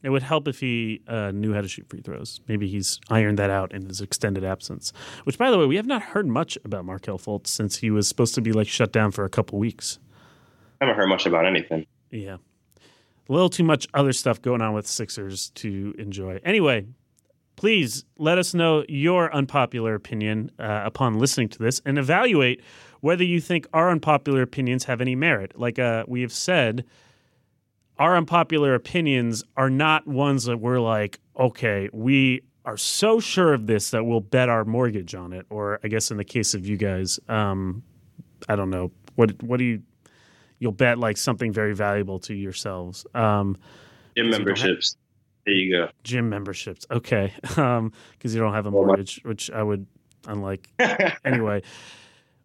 S3: It would help if he uh, knew how to shoot free throws. Maybe he's ironed that out in his extended absence. Which, by the way, we have not heard much about Markelle Fultz since he was supposed to be like shut down for a couple weeks.
S5: I haven't heard much about anything.
S3: Yeah. A little too much other stuff going on with Sixers to enjoy. Anyway, please let us know your unpopular opinion uh, upon listening to this and evaluate whether you think our unpopular opinions have any merit. Like uh, we have said, our unpopular opinions are not ones that we're like, okay, we are so sure of this that we'll bet our mortgage on it. Or I guess in the case of you guys, um, I don't know. What what do you you'll bet like something very valuable to yourselves. Um,
S5: Gym
S3: Because have-
S5: memberships. There you go.
S3: gym memberships, okay, because you don't have a mortgage, which I would unlike anyway.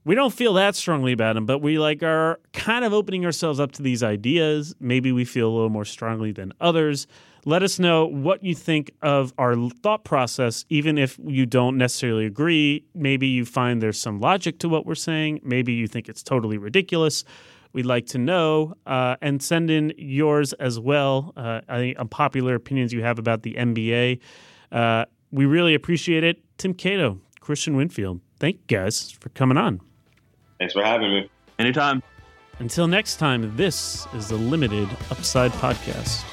S3: We don't feel that strongly about them, but we like are kind of opening ourselves up to these ideas. Maybe we feel a little more strongly than others. Let us know what you think of our thought process, even if you don't necessarily agree. Maybe you find there's some logic to what we're saying. Maybe you think it's totally ridiculous. We'd like to know uh, and send in yours as well. Uh, any unpopular opinions you have about the NBA. Uh, we really appreciate it. Tim Cato, Christian Winfield, thank you guys for coming on.
S5: Thanks for having me.
S6: Anytime.
S3: Until next time, this is the Limited Upside Podcast.